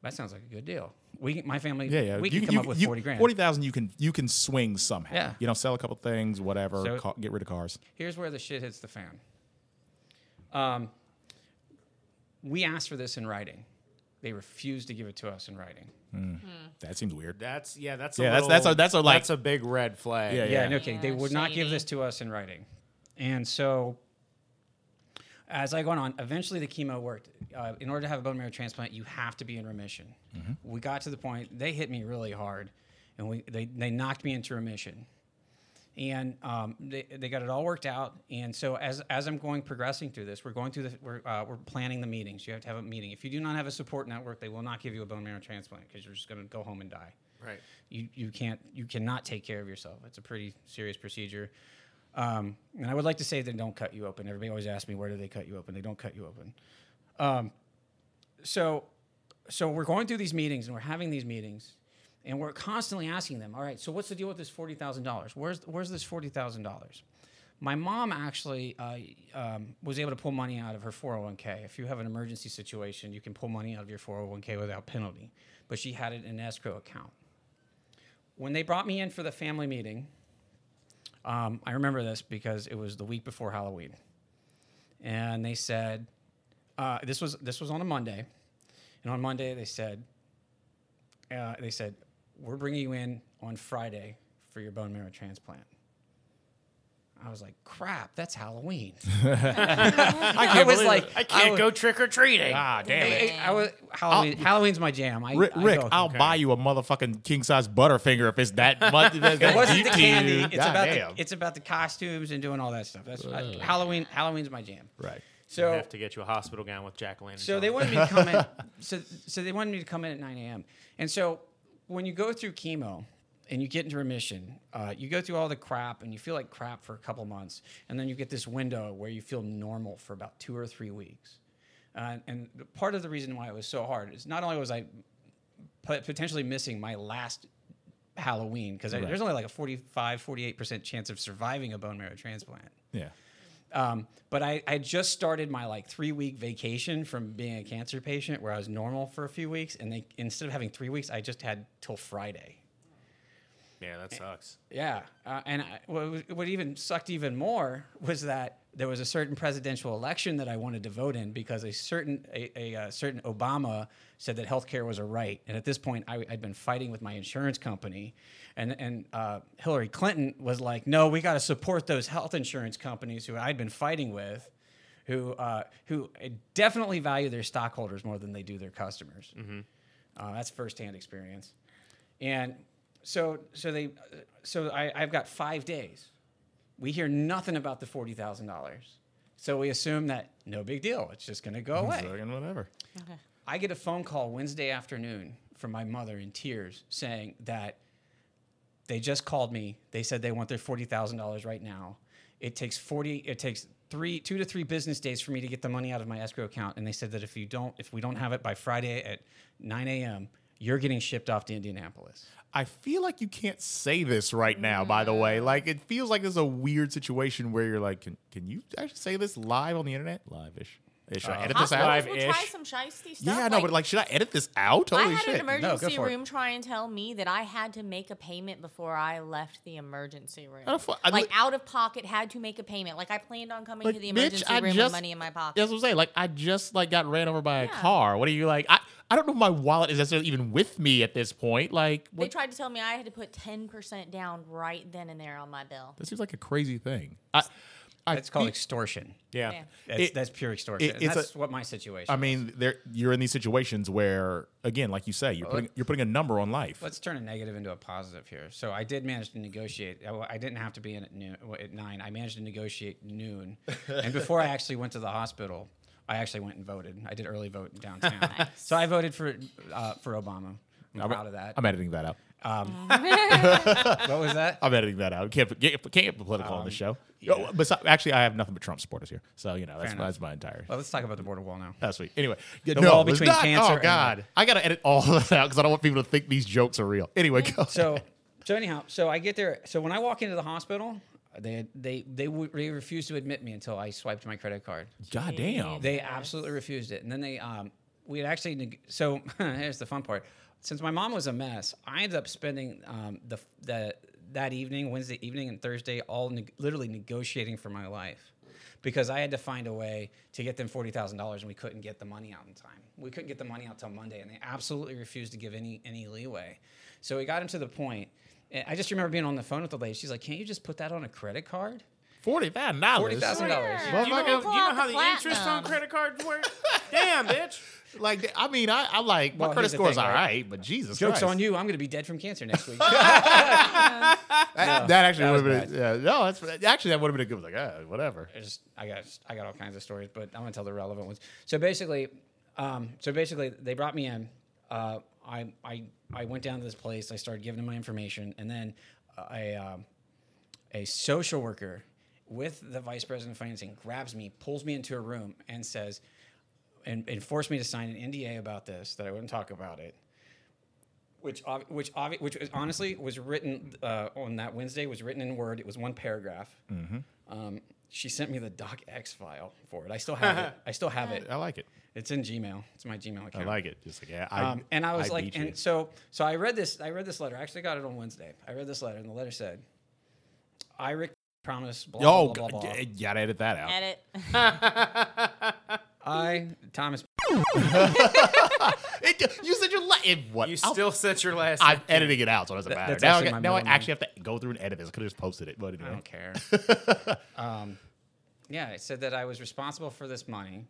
That sounds like a good deal. We, my family, Yeah, yeah. we You- can come you- up with you- forty grand. Forty thousand, you can you can swing somehow. Yeah. You know, sell a couple things, whatever. So- ca- get rid of cars. Here's where the shit hits the fan. Um, we asked for this in writing. They refused to give it to us in writing. That seems weird. That's yeah. That's a Yeah, that's- little- that's a- that's a, like- that's a big red flag. Yeah, Yeah, yeah. no kidding. They Yeah, would not give this to us in writing. And so, as I went on, eventually the chemo worked. Uh, in order to have a bone marrow transplant, you have to be in remission. We got to the point, they hit me really hard, and we, they, they knocked me into remission. And um, they, they got it all worked out. And so as, as I'm going progressing through this, we're going through the we're, uh, we're planning the meetings. You have to have a meeting. If you do not have a support network, they will not give you a bone marrow transplant because you're just going to go home and die Right. you, you can't you cannot take care of yourself. It's a pretty serious procedure. Um, and I would like to say they don't cut you open. Everybody always asks me where do they cut you open. They don't cut you open. Um, so so we're going through these meetings and we're having these meetings and we're constantly asking them, all right, so what's the deal with this forty thousand dollars? Where's where's this forty thousand dollars? My mom actually uh, um, was able to pull money out of her 401k. If you have an emergency situation, you can pull money out of your 401k without penalty. But she had it in an escrow account when they brought me in for the family meeting, um, I remember this because it was the week before Halloween, and they said uh, this was this was on a Monday, and on Monday they said uh, they said we're bringing you in on Friday for your bone marrow transplant. I was like, crap, that's Halloween. I, was like, it. I can't was- go trick or treating. Ah, damn I, it. I- I was Halloween. Halloween's my jam. I, Rick, I Rick I'll buy you a motherfucking king size Butterfinger if it's that much. It wasn't the candy. It's God about damn. the, it's about the costumes and doing all that stuff. That's I, Halloween. Halloween's my jam. right. So I have to get you a hospital gown with Jack Lantern. so they wanted me to come in. So so they wanted me to come in at 9 a.m. And so when you go through chemo and you get into remission, uh, you go through all the crap and you feel like crap for a couple months, and then you get this window where you feel normal for about two or three weeks. Uh, and part of the reason why it was so hard is not only was I potentially missing my last Halloween because there's only like a 45, 48% chance of surviving a bone marrow transplant. Yeah. Um, but I, I just started my like three week vacation from being a cancer patient where I was normal for a few weeks. And they, instead of having three weeks, I just had till Friday. yeah, that sucks. Yeah, uh, and I, what, what even sucked even more was that there was a certain presidential election that I wanted to vote in because a certain a, a, uh certain Obama said that healthcare was a right, and at this point I, I'd been fighting with my insurance company, and and uh, Hillary Clinton was like, "No, we got to support those health insurance companies who I'd been fighting with." Who, uh, who definitely value their stockholders more than they do their customers. Uh, that's firsthand experience. And so, so they, so I, I've got five days. We hear nothing about the forty thousand dollars. So we assume that no big deal. It's just going to go away. Fucking whatever. I get a phone call Wednesday afternoon from my mother in tears saying that they just called me. They said they want their forty thousand dollars right now. It takes forty. It takes three, two to three business days for me to get the money out of my escrow account. And they said that if you don't, if we don't have it by Friday at nine a.m., you're getting shipped off to Indianapolis. I feel like you can't say this right now, by the way. Mm. Like, it feels like there's a weird situation where you're like, can, can you actually say this live on the internet? Live ish. Should I uh, edit this out? Hospitals will try Live-ish. some shisty stuff. Yeah, no, but like, should I edit this out? I had shit. an emergency for it. room try and tell me that I had to make a payment before I left the emergency room. How the fu- I like li- out of pocket, had to make a payment. Like I planned on coming Like, to the bitch, emergency I room just- with money in my pocket. That's what I'm saying. Like, I just like got ran over by a Yeah. car. What are you like? I, I don't know if my wallet is necessarily even with me at this point. Like, They what? tried to tell me I had to put ten percent down right then and there on my bill. That seems like a crazy thing. I, I That's called feel- extortion. Yeah. Yeah. That's, It- that's pure extortion. it- it's that's a- what my situation. I was. mean, there you're in these situations where, again, like you say, you're putting you're putting a number on life. Let's turn a negative into a positive here. So I did manage to negotiate. I, I didn't have to be in at noon at nine. I managed to negotiate noon, and before I actually went to the hospital, I actually went and voted. I did early vote in downtown. So I voted for uh, for Obama. I'm, I'm, proud of that. I'm editing that out. what was that? I'm editing that out. Can't get, can't get political on the show. Oh, besi- actually, I have nothing but Trump supporters here, so you know that's, enough. that's my entire. Well, let's talk about the border wall now. That's sweet. Anyway, the wall between cancer Oh and- God, I gotta edit all of that out because I don't want people to think these jokes are real. Anyway, go. So, so anyhow, so I get there. So when I walk into the hospital, they they they, would, they refused to admit me until I swiped my credit card. God damn. They absolutely refused it. And then they, um, we had actually, neg- so here's the fun part. Since my mom was a mess, I ended up spending um, the, the that evening, Wednesday evening and Thursday, all neg- literally negotiating for my life. Because I had to find a way to get them forty thousand dollars, and we couldn't get the money out in time. We couldn't get the money out till Monday, and they absolutely refused to give any any leeway. So we got him to the point. and I just remember being on the phone with the lady. She's like, "Can't you just put that on a credit card?" Forty thousand dollars. $40,000. You know, you know pull how the the interest on credit cards work? Damn, bitch. Like, I mean, I, I like Well, my credit here's the score is thing, all right? right, but Jesus Jokes Christ. on you! I'm going to be dead from cancer next week. That, that actually that would was have been. Yeah, no, that's actually that would have been a good. Like, ah, whatever. I just I got I got all kinds of stories, but I'm gonna tell the relevant ones. So basically, um, so basically they brought me in. Uh, I I I went down to this place. I started giving them my information, and then a um, a social worker with the vice president of financing grabs me, pulls me into a room, and says, and, and forced me to sign an NDA about this that I wouldn't talk about it. Which, which, obvi- which was, honestly was written uh, on that Wednesday. Was written in Word. It was one paragraph. Um, she sent me the docx file for it. I still have it. I still have it. I like it. It's in Gmail. It's my Gmail account. I like it. Just like yeah, I, Um, and I was like, beat you. and so, so I read this. I read this letter. I actually got it on Wednesday. I read this letter, and the letter said, "I Rick promise blah oh, blah blah blah. God, blah. you gotta edit that out. Edit. I Thomas. It- you said your la- it, what? You I'll- still set your last. I'm editing it out, so it doesn't That- matter. that's Now, I, actually got- now I middle name. actually have to go through and edit this. I could have just posted it, but I anyway. don't care. um, yeah, it said that I was responsible for this money,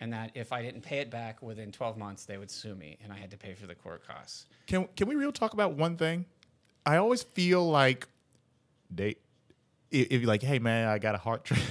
and that if I didn't pay it back within 12 months, they would sue me, and I had to pay for the court costs. Can can we real talk about one thing? I always feel like they, if, if you're like, hey man, I got a heart. Tra-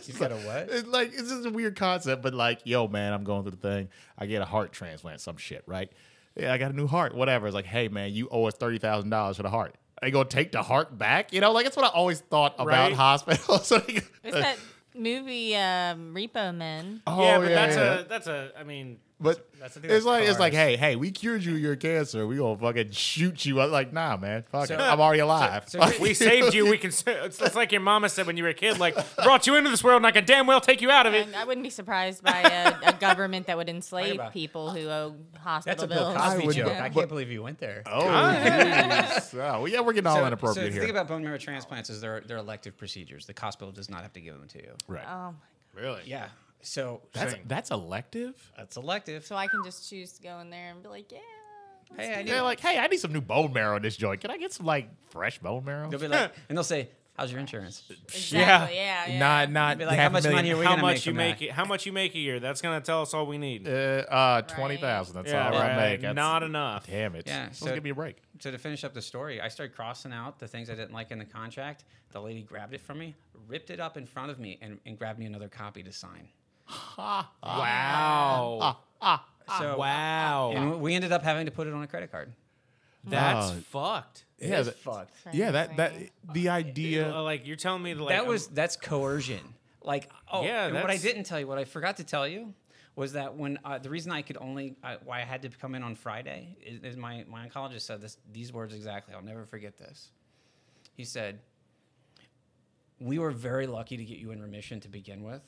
You got a what? It's like it's just a weird concept, but like, yo, man, I'm going through the thing. I get a heart transplant, some shit, right? Yeah, I got a new heart, whatever. It's like, hey, man, you owe us thirty thousand dollars for the heart. Are you gonna take the heart back? You know, like that's what I always thought about Right. hospitals. So they- It's that movie um, Repo Men. oh yeah, but that's yeah. a that's a. I mean, But That's the thing it's with like it's like, hey, hey, we cured you of your cancer. We gonna fucking shoot you. I'm like, nah, man, fuck So- it. I'm already alive. so Like, we saved you. We can. It's, it's like your mama said when you were a kid. Like brought you into this world, and I can damn well take you out of it. And I wouldn't be surprised by a, a government that would enslave people who owe That's hospital a Bill. Cosby would- joke. Yeah. I can't believe you went there. Oh, jeez. well, yeah, we're getting all So- inappropriate so the here. thing about bone marrow transplants is they're they're elective procedures. The hospital does not have to give them to you. right. Oh, Really? Yeah. So that's so that's elective. that's elective. so I can just choose to go in there and be like, yeah. let's Hey, I do need- They're like, hey, I need some new bone marrow in this joint. Can I get some like fresh bone marrow? They'll be like, and they'll say, "How's your insurance?" Exactly. Yeah. yeah. Not not Be like, half how much a million. money are we How gonna much make you from make that? it? How much you make a year? That's gonna tell us all we need. Uh, uh twenty thousand. That's yeah, all I right. make. That's, Not enough. Damn it. Yeah, Supposed so- give me a break. So to finish up the story, I started crossing out the things I didn't like in the contract. The lady grabbed it from me, ripped it up in front of me, and, and grabbed me another copy to sign. Wow. So wow. and we ended up having to put it on a credit card. That's Wow. fucked. Yeah, It's that- fucked. yeah. That that the idea. Uh, Like you're telling me to like that I'm- was that's coercion. Like oh, Yeah, and what I that's- didn't tell you, what I forgot to tell you, was that when uh, the reason I could only uh, why I had to come in on Friday is, is my my oncologist said this these words exactly. I'll never forget this. He said, "We were very lucky to get you in remission to begin with.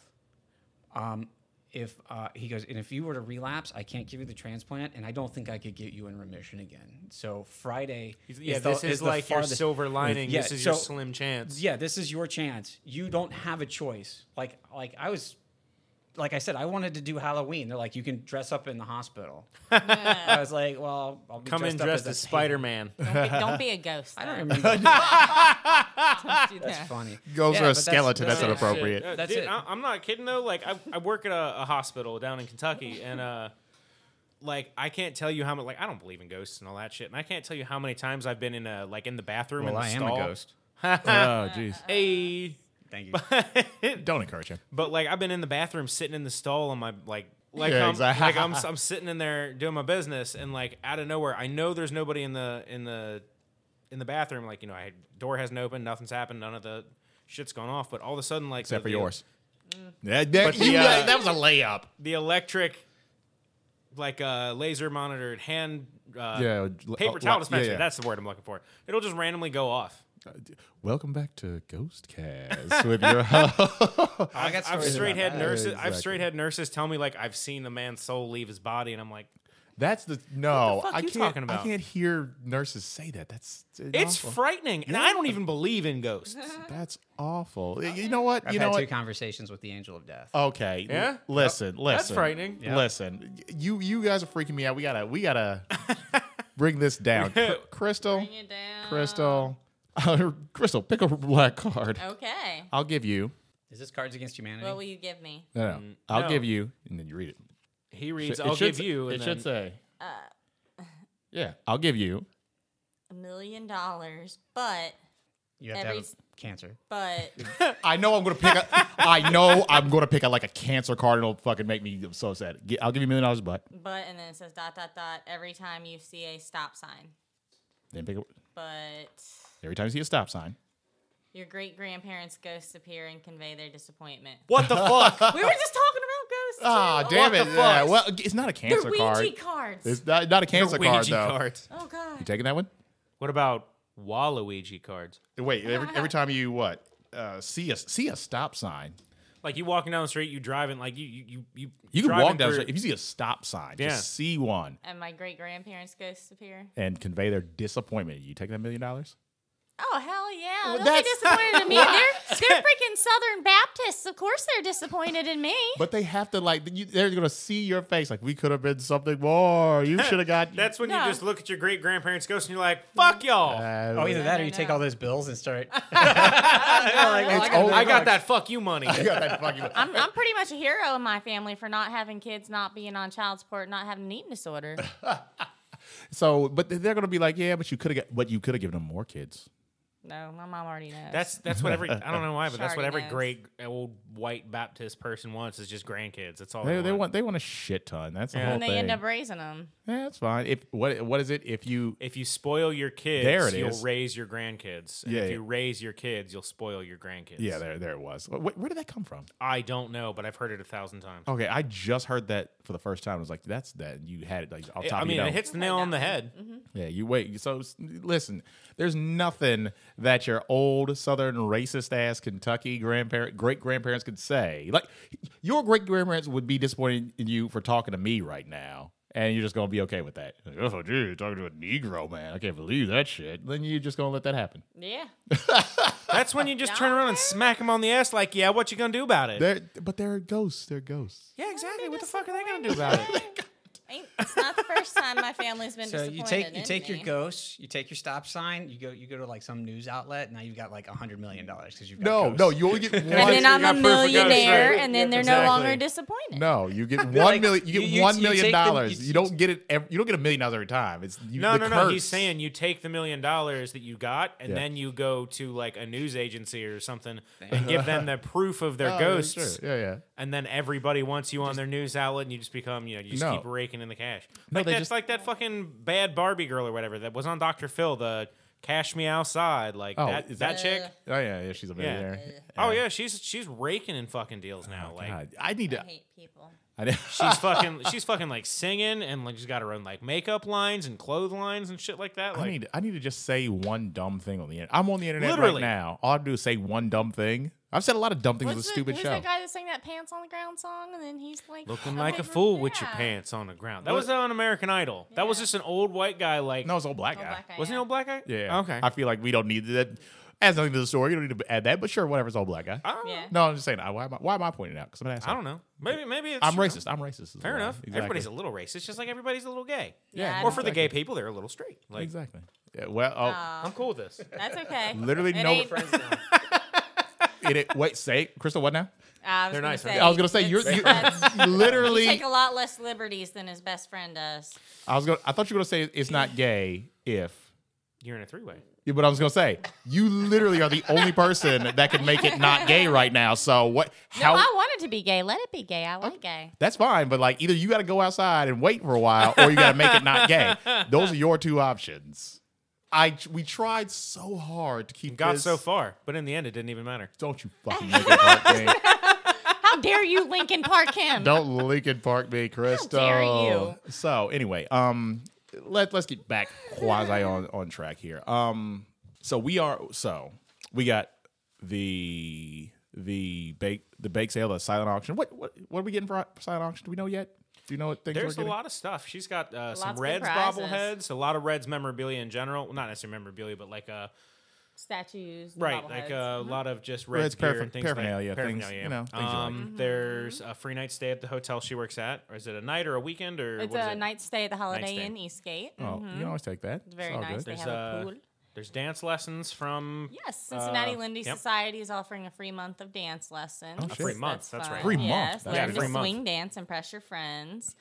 Um, if uh, he goes, and if you were to relapse, I can't give you the transplant, and I don't think I could get you in remission again. So Friday, yeah. is the- this is, the like your silver lining. Yeah, this is your slim chance. yeah, this is your chance. You don't have a choice. Like like I was like I said, I wanted to do Halloween. They're like, you can dress up in the hospital. I was like, well, I'll be Come in dressed up dressed as, as Spider Man. Don't be, don't be a ghost. I don't remember. Don't do That's funny. Ghosts Yeah, for a but that's- skeleton. That's, that's it. inappropriate. That's dude, it. I, I'm not kidding though. Like I, I work at a, a hospital down in Kentucky, and uh, like I can't tell you how much. Like I don't believe in ghosts and all that shit, and I can't tell you how many times I've been in a like in the bathroom Well, in I the am a ghost. oh, jeez. Hey. Thank you. Don't encourage him. But like I've been in the bathroom sitting in the stall on my like like Yeah, I'm, exactly. like I'm I'm sitting in there doing my business and like out of nowhere I know there's nobody in the in the in the bathroom like you know I had door hasn't opened nothing's happened none of the shit's gone off but all of a sudden like Except the, for the- yours. Yeah, that, But the, uh, that was a layup. the electric like uh laser monitored hand uh, Yeah, paper uh, towel yeah, dispenser yeah. that's the word I'm looking for it'll just randomly go off Uh, welcome back to Ghost Cast with your host. I got I've stories straight about had that. nurses I've Exactly. straight had nurses tell me like I've seen the man's soul leave his body and I'm like That's the no. fuck I you can't. talking about? I can't hear nurses say that. That's it's awful. frightening and I don't even believe in ghosts That's awful. You know what? I've you had know two what? conversations with the angel of death. Okay. l- Yeah? Listen. Listen. That's frightening. Yeah. Listen. You you guys are freaking me out. We gotta we gotta bring this down. Cr- Crystal. Bring it down. Crystal. Uh, Crystal. Pick a black card. Okay. I'll give you. Is this Cards Against Humanity? What will you give me? No, no. Mm, I'll no. give you, and then you read it. he reads It I'll should give say- you It and should then- say. Uh. Yeah, I'll give you. A million dollars, but you have every to have cancer. but I know I'm gonna pick. A, I know I'm gonna pick a, like a cancer card, and it'll fucking make me so sad. Gi- I'll give you a million dollars, but but and then it says dot dot dot every time you see a stop sign. then pick a, But every time you see a stop sign. your great grandparents ghosts appear and convey their disappointment. what the fuck We were just talking about ghosts. Ah, too. damn What it! the Yeah, fuck? well, it's not a cancer They're cancer Ouija card. cards. It's not, not a cancer Ouija card though. cards oh god. You taking that one? what about Waluigi cards Wait, every, every time you what uh, see a see a stop sign, like you walking down the street you driving like you you you you, you can walk down the street. If you see a stop sign, Yeah. just see one And my great grandparents ghosts appear. and convey their disappointment. You take that million dollars? Oh hell yeah! Well, They'll be disappointed in me. They're they're freaking Southern Baptists. Of course they're disappointed in me. But they have to like you, they're gonna see your face like we could have been something more. You should have got. that's when No. you just look at your great grandparents ghost and you're like fuck y'all Uh, Oh, either that or no, you take all those bills and start. it's got over. I got that fuck you money I got that fucking- I'm I'm pretty much a hero in my family for not having kids, not being on child support, not having an eating disorder. So, but they're gonna be like, yeah, but you could have, but you could have given them more kids. No, my mom already knows. That's that's what every I don't know why, but that's what every knows. great old white Baptist person wants is just grandkids. That's all They, they, they want, they want a shit ton. That's the whole and they thing. end up raising them. yeah, that's fine. If what, what is it? If you, If you spoil your kids, There it you'll is. raise your grandkids. And Yeah, if yeah. you raise your kids, you'll spoil your grandkids. yeah, there, there it was. Where, where did that come from? I don't know, but I've heard it a thousand times. Okay, I just heard that for the first time. I was like, that's that. You had it like off It- top I of mean, your it hits the nail on the head. Mm-hmm. Yeah, you wait. So listen, there's nothing that your old Southern racist ass Kentucky grandparent, great grandparents could say. Like your great grandparents would be disappointed in you for talking to me right now, and you're just gonna be okay with that. Like, oh, dude, you're talking to a Negro man. I can't believe that shit. Then you're just gonna let that happen. Yeah. That's when you just turn around and smack them on the ass, like, yeah, what you gonna do about it? They're, but they're ghosts. They're ghosts. yeah, exactly. What the fuck are they gonna do about it? Ain't, it's not the first time my family's been So disappointed you take you in take your me. ghosts, you take your stop sign, you go you go to like some news outlet. And now you've got like a hundred million dollars because you've got No, ghosts. no, you only get one. And then I'm a proof of ghosts, millionaire, right? and then they're Exactly. no longer disappointed. No, you get one like, million. You get you- you- one you million take the- dollars. you- You, don't get it. Every, you don't get a million dollars every time. It's you, No, the no, no. He's saying you take the million dollars that you got, and Yeah. then you go to like a news agency or something and give them the proof of their Oh, ghosts. that's. Yeah, yeah. And then everybody wants you on their news outlet, and you just become, you know, you just No. keep raking in the cash. No, like they that's just- like that fucking bad Barbie girl or whatever that was on Dr. Phil, the Cash Me Outside, like Oh, that is that that- chick. Oh yeah, yeah. She's a millionaire. Oh yeah, she's she's raking in fucking deals oh now. like God, I need to. I hate people. I, need- she's fucking she's fucking like singing and like she's got her own like makeup lines and clothes lines and shit like that. I Like need. I need to just say one dumb thing on the internet. I'm on the internet Literally. right now. All I do is say one dumb thing. I've said a lot of dumb things What's with a the, stupid who's show. that guy that sang that pants on the ground song? And then he's like looking like a fool with your pants on the ground. That was on American Idol. That was Yeah. just an old white guy like No, it's old black Oh, guy. black guy, wasn't he yeah. old black guy? Yeah. Okay. I feel like we don't need that. Adds nothing to the story. You don't need to add that. But sure, whatever. It's old black guy. I don't know. Yeah. No, I'm just saying. I- Why am I, why am I pointing it out? Because I'm an asshole. I don't know. Maybe maybe it's I'm true. racist. I'm racist. is Fair why. enough. Exactly. Everybody's a little racist, just like everybody's a little gay. Yeah, I Or for the gay people, they're a little straight. Like exactly. Yeah. Well. Oh, I'm cool with this. That's okay. literally It no. ain't- It, it, wait. Say, Crystal. What now? Uh, I was They're gonna nice, Say. I was gonna say you're, it's- you that's- literally. take a lot less liberties than his best friend does. I was gonna. I thought you were gonna say it's not gay if You're in a three way. Yeah, but I was gonna say, you literally are the only person that can make it not gay right now. So what? No, How? I want it to be gay. Let it be gay. I like gay. that's fine, but like either you got to go outside and wait for a while, or you got to make it not gay. Those are your two options. I we tried so hard to keep Got this- so far, but in the end, it didn't even matter. Don't you fucking make it Park me. How dare you, Linkin Park him? Don't Linkin Park me, Crystal. How dare you. So anyway, um, let let's get back quasi on on track here. Um, so we are so we got the the bake the bake sale, the silent auction. What what what are we getting for silent auction? Do we know yet? Do you know what things There's we're a lot of stuff. She's got uh, some Reds bobbleheads, a lot of Reds memorabilia in general. Well, not necessarily memorabilia, but like uh, Statues. right, like uh, bobbleheads. a lot of just Reds Reds gear parapher- and things paraphernalia, like things, paraphernalia. you know, things you like. um, There's a free night stay at the hotel she works at, or is it a night or a weekend or It's what is a it? night stay at the Holiday. Inn Eastgate. Oh, you can always take that. It's very all nice. good. They There's have a uh, pool. There's dance lessons from Yes, Cincinnati uh, Lindy yep. Society is offering a free month of dance lessons. Oh, A free month, that's fun. right. Free month, Yes, that's learn good. to Free month. swing dance, impress your friends.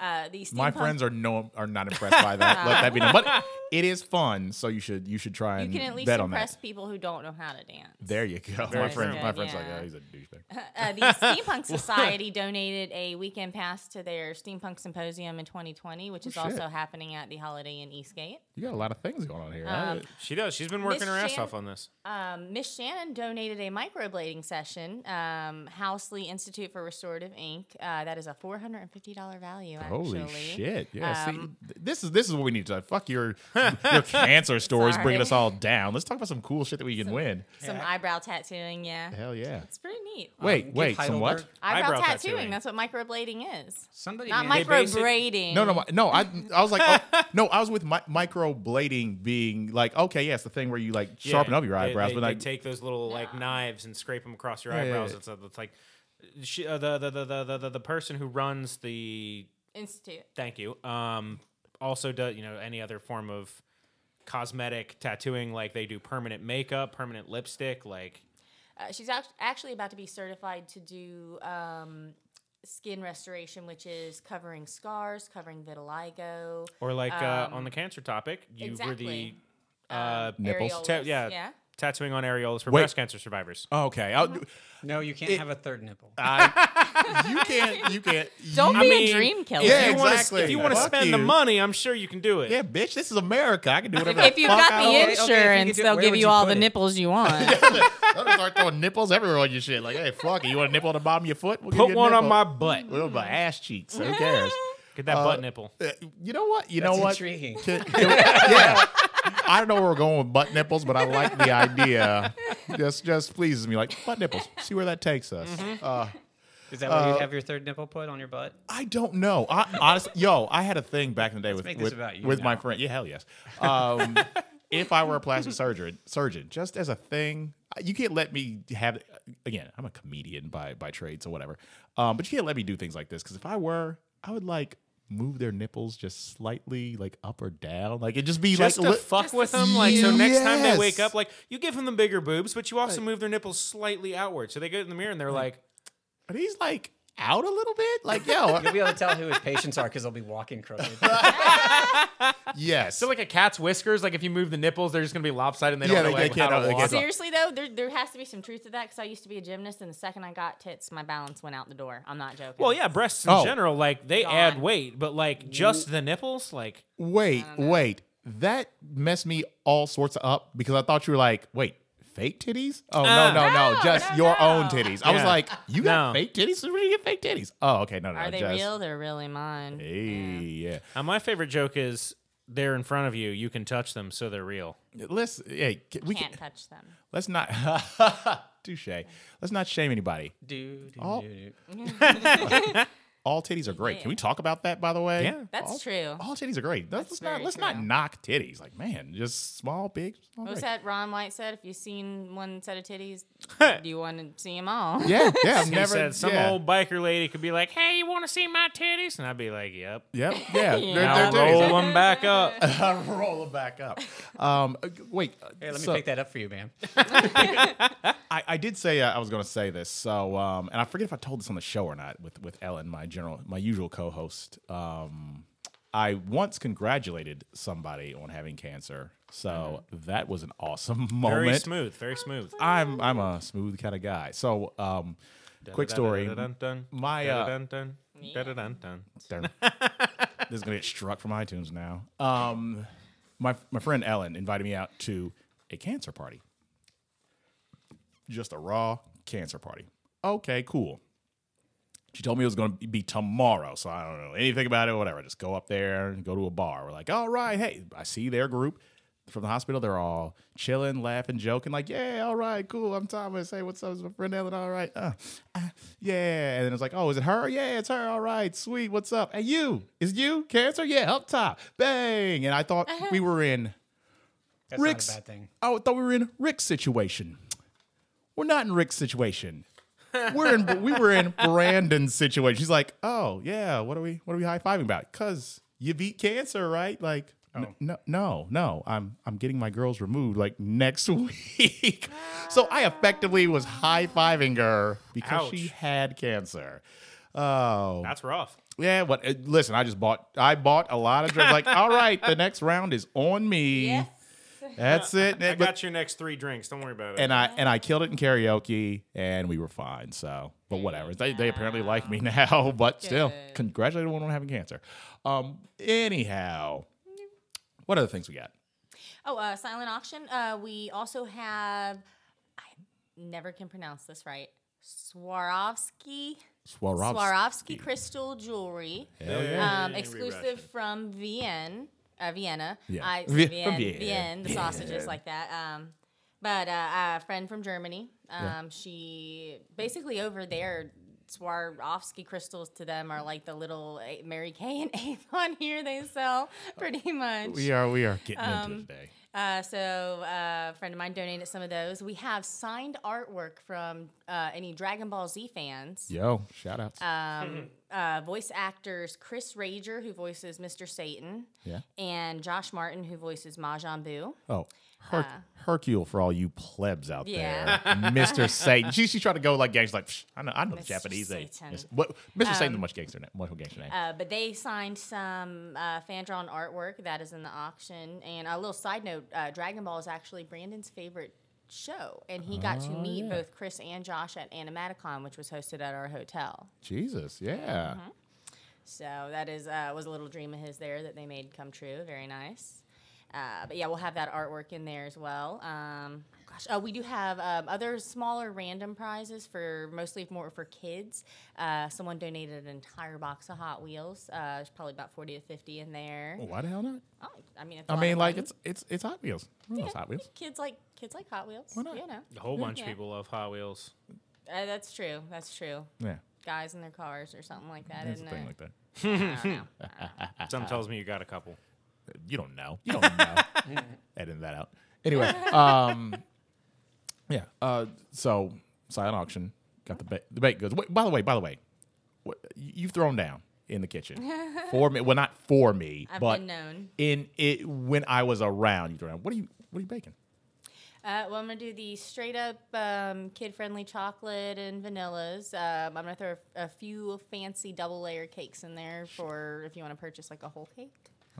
Uh, these My friends are no are not impressed by that. Let that be known. But it is fun, so you should you should try You can at least bet impress people who don't know how to dance. There you go. Very my friend, true. my friend's like, oh, he's a douchebag. Uh, the Steampunk Society donated a weekend pass to their Steampunk Symposium in 2020, which is Oh, shit. also happening at the Holiday Inn Eastgate. You got a lot of things going on here. Um, I- She does. She's been working Miss her ass Shan- off on this. Um, Miss Shannon donated a microblading session. Um, Housley Institute for Restorative Ink. Uh, that is a $450 value. Actually. Holy shit! Yeah, see, Um, th- this is this is what we need to do. fuck your your cancer stories, bringing us all down. Let's talk about some cool shit that we can win. Some eyebrow tattooing. Yeah, Hell yeah! it's pretty neat. Wait, give wait, some what? Eyebrow, eyebrow tattooing. tattooing. That's what microblading is. Somebody Not made- They base it- microblading. No, no, no. I I was like, oh, no, I was with mi- microblading being like, okay, yeah, it's the thing where you like sharpen Yeah, up your eyebrows, They, but they like, take those little like knives and scrape them across your Yeah, yeah, eyebrows. yeah. It's, it's like she, uh, the, the, the, the, the, the the person who runs the Institute. thank you um also does you know any other form of cosmetic tattooing like they do permanent makeup, permanent lipstick, like Uh, she's act- actually about to be certified to do um, skin restoration, which is covering scars, covering vitiligo, or like uh, on the cancer topic, you were Um, the uh, Nipples? ta- yeah, yeah. tattooing on areolas for Wait. breast cancer survivors. oh, okay, I'll, Mm-hmm. No, you can't have a third nipple. I, you can't, you can't. Don't you, be mean, a dream killer. Yeah, if you wanna- exactly. if you want to Fuck spend the money, I'm sure you can do it. Yeah, bitch, this is America. I can do whatever. If you've got I the want. okay, if you insurance, could do- they'll give you you all the it? nipples you want. They'll just start throwing nipples everywhere on your shit. Like, hey, fuck it. You want a nipple on the bottom of your foot? We'll give Put you a one on my butt. Well, my ass cheeks. Who cares? Get that butt nipple. Uh, you know what? You know what? intriguing. Can- can- yeah. I don't know where we're going with butt nipples, but I like the idea. Just, just pleases me. Like butt nipples. See where that takes us. Mm-hmm. Uh, Is that where you have your third nipple put on your butt? I don't know. I, honestly, yo, I had a thing back in the day with make this with, with my friend. Yeah, hell yes. Um, if I were a plastic surgeon, surgeon, just as a thing, you can't let me have. Again, I'm a comedian by by trade, so whatever. Um, but you can't let me do things like this because if I were, I would like move their nipples just slightly, like up or down, like it just be Just like to li- fuck with them, like so. Next time they wake up, like you give them the bigger boobs, but you also move their nipples slightly outward, so they get in the mirror and they're like, Are these like out a little bit? Like yo, You'll be able to tell who his patients are because they'll be walking crooked. yes. so like a cat's whiskers. Like if you move the nipples, they're just gonna be lopsided. and They Yeah, don't know they- they like, can't- how to they walk. can't- Seriously though, there there has to be some truth to that because I used to be a gymnast, and the second I got tits, my balance went out the door. I'm not joking. Well, yeah, breasts in Oh. general, like they Gone. add weight, but like mm-hmm. just the nipples, like Wait, wait. That messed me all sorts of up because I thought you were like, wait, fake titties? Oh no, no, no, No, just no, your no. own titties. I was Yeah. like, you got No. fake titties? Where do you get fake titties? Oh, okay, no, no, are they just, real? They're really mine. Hey, yeah. uh, my favorite joke is they're in front of you, you can touch them, so they're real. Let's hey, c- we Can't can, touch them. let's not touche. Let's not shame anybody. do, do, Oh. do, do. All titties are great. Can we talk about that, by the way? Yeah. That's all, true. All titties are great. Let's, let's not let's not knock titties. Like man, just small, big, small, What was big. that Ron White said? If you've seen one set of titties, do you want to see them all? Yeah, yeah. I've He never said some yeah. old biker lady could be like, "Hey, you want to see my titties?" And I'd be like, "Yep." Yep. Yeah. Yeah. They're, I'll they're roll them back up. roll them back up. Um, uh, wait. Hey, let me pick that up for you, man. I, I did say uh, I was going to say this. So, um, and I forget if I told this on the show or not with with Ellen, my general, my usual co-host. Um, I once congratulated somebody on having cancer, so that was an awesome moment. Very smooth. Very smooth. I'm I'm a smooth kind of guy. So, um, quick story. My, uh, this is gonna get struck from iTunes now. Um, my my friend Ellen invited me out to a cancer party. Just a raw cancer party. Okay, cool. She told me it was going to be tomorrow, so I don't know anything about it. Whatever. Just go up there and go to a bar. We're like, all right, hey, I see their group from the hospital. They're all chilling, laughing, joking. Like, yeah, all right, cool. I'm Thomas. Hey, what's up? It's my friend Ellen. All right, uh, uh, yeah. And then it's like, oh, is it her? Yeah, it's her. All right, sweet. What's up? Hey, you? Is you cancer? Yeah, up top. Bang. And I thought we were in That's Rick's. not a bad thing. I thought we were in Rick's situation. We're not in Rick's situation. We're in we were in Brandon's situation. She's like, oh yeah, what are we what are we high fiving about? Cause you beat cancer, right? Like n- no no no. I'm I'm getting my girls removed like next week. so I effectively was high fiving her because she had cancer. Oh That's rough. yeah, what? uh, Listen, I just bought. I bought a lot of drugs. Like, all right, the next round is on me. Yes. That's it. I But- got your next three drinks. Don't worry about it. and I and I killed it in karaoke, and we were fine. So, but whatever. They, they apparently like me now, but still, Good. congratulate one on having cancer. Um. Anyhow, what other things we got? Oh, uh, silent auction. Uh, we also have. I never can pronounce this right. Swarovski. Swarovski. Swarovski crystal jewelry. Hell yeah. Um, exclusive from Vienna. Uh, Vienna. Yeah. I, Vi- Vien, from Vien, Vienna. the sausages Vienna. like that. Um, but uh, a friend from Germany. Um, Yeah. She basically over there. Swarovski crystals to them are like the little Mary Kay and Avon here they sell pretty much. We are we are getting into Um, it today. Uh, so uh, a friend of mine donated some of those. We have signed artwork from uh, any Dragon Ball Z fans. Yo, shout outs. Um, uh, voice actors Chris Rager, who voices Mr. Satan, yeah. and Josh Martin, who voices Majin Buu. Oh, Her- Hercule for all you plebs out uh, Yeah. there. Mr. Satan. She, she's trying to go like gangster. Like, I know, I know Mr. Japanese. Satan. Yes. What, Mr. Satan's a much gangster name. Much gangster name. Uh, but they signed some uh, fan drawn artwork that is in the auction. And a little side note uh, Dragon Ball is actually Brandon's favorite show. And he got to meet both Chris and Josh at Animaticon, which was hosted at our hotel. Jesus, yeah. Mm-hmm. So that is uh, was a little dream of his there that they made come true. Very nice. Uh, but yeah, we'll have that artwork in there as well. Um, gosh, oh, we do have um, other smaller random prizes for mostly more for kids. Uh, someone donated an entire box of Hot Wheels. Uh, there's probably about forty to fifty in there. Well, why the hell not? Oh, I mean, I mean, like it's it's it's Hot Wheels. Loves Hot Wheels. kids like kids like Hot Wheels. Why not? You know, a whole bunch Yeah. of people love Hot Wheels. uh, that's true. That's true. Yeah, Guys in their cars or something like that, it's a isn't thing it? like that. I don't know. Something tells me you got a couple. You don't know. You don't know. Editing that out. Anyway, um, yeah. Uh, so silent auction got the ba- the baked goods. Wait, by the way, by the way, what, you've thrown down in the kitchen for me. Well, not for me, I've but been known. in it when I was around. You throw down. What are you What are you baking? Uh, well, I'm gonna do the straight up um, kid friendly chocolate and vanillas. Um, I'm gonna throw a, a few fancy double layer cakes in there for if you want to purchase like a whole cake.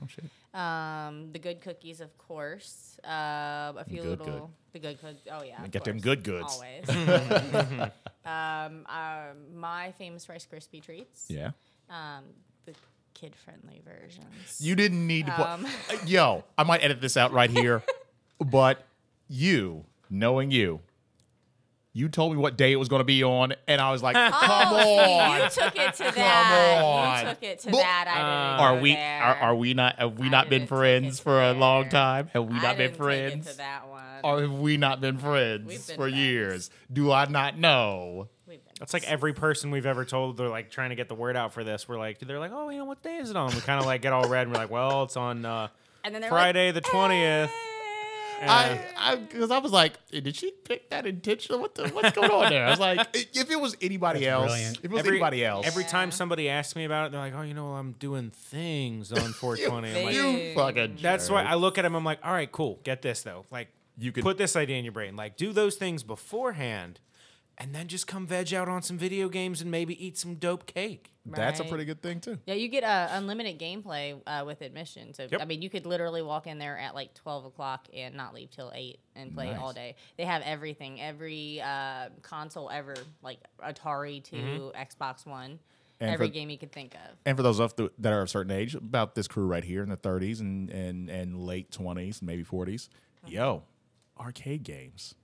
Oh shit. Um, the good cookies, of course. Uh, a few Good, good. little the good cookies. Oh yeah, of Get them good goods. Always. um, uh, my famous Rice Krispie treats. Yeah. Um, the kid friendly versions. You didn't need to put. Um. Uh, Yo, I might edit this out right here, but you, knowing you, you told me what day it was going to be on, and I was like, "Come oh, on." you took it to that. Come on. You took it to Well, that. I didn't. Are we are, are we not have we I not been friends it for a long time? Have we I not been didn't take it friends? to that one. Or have we not been friends We've been for friends. years? Do I not know? We've been That's like every person we've ever told they're like trying to get the word out for this. We're like, they're like, oh, you know, what day is it on? We kind of like get all red and we're like, well, it's on uh, and then Friday like, the 20th. "Eh." I I because I was like, did she pick that intentional? What the what's going on there? I was like, if it was anybody That's else, brilliant. if it was anybody else, Every time somebody asks me about it, they're like, oh, you know, I'm doing things on 420. I'm like, you fucking. That's why. I look at him. I'm like, all right, cool. Get this though. Like, You could- put this idea in your brain. Like, do those things beforehand, and then just come veg out on some video games and maybe eat some dope cake. That's a Right. pretty good thing too. Yeah, you get uh, unlimited gameplay uh, with admission. So Yep. I mean, you could literally walk in there at like twelve o'clock and not leave till eight and play all day. They have everything, every uh, console ever, like Atari to Xbox One, And every for- game you could think of. And for those of the, that are a certain age, about this crew right here in the 30s and and, and late 20s, maybe 40s, yo, arcade games.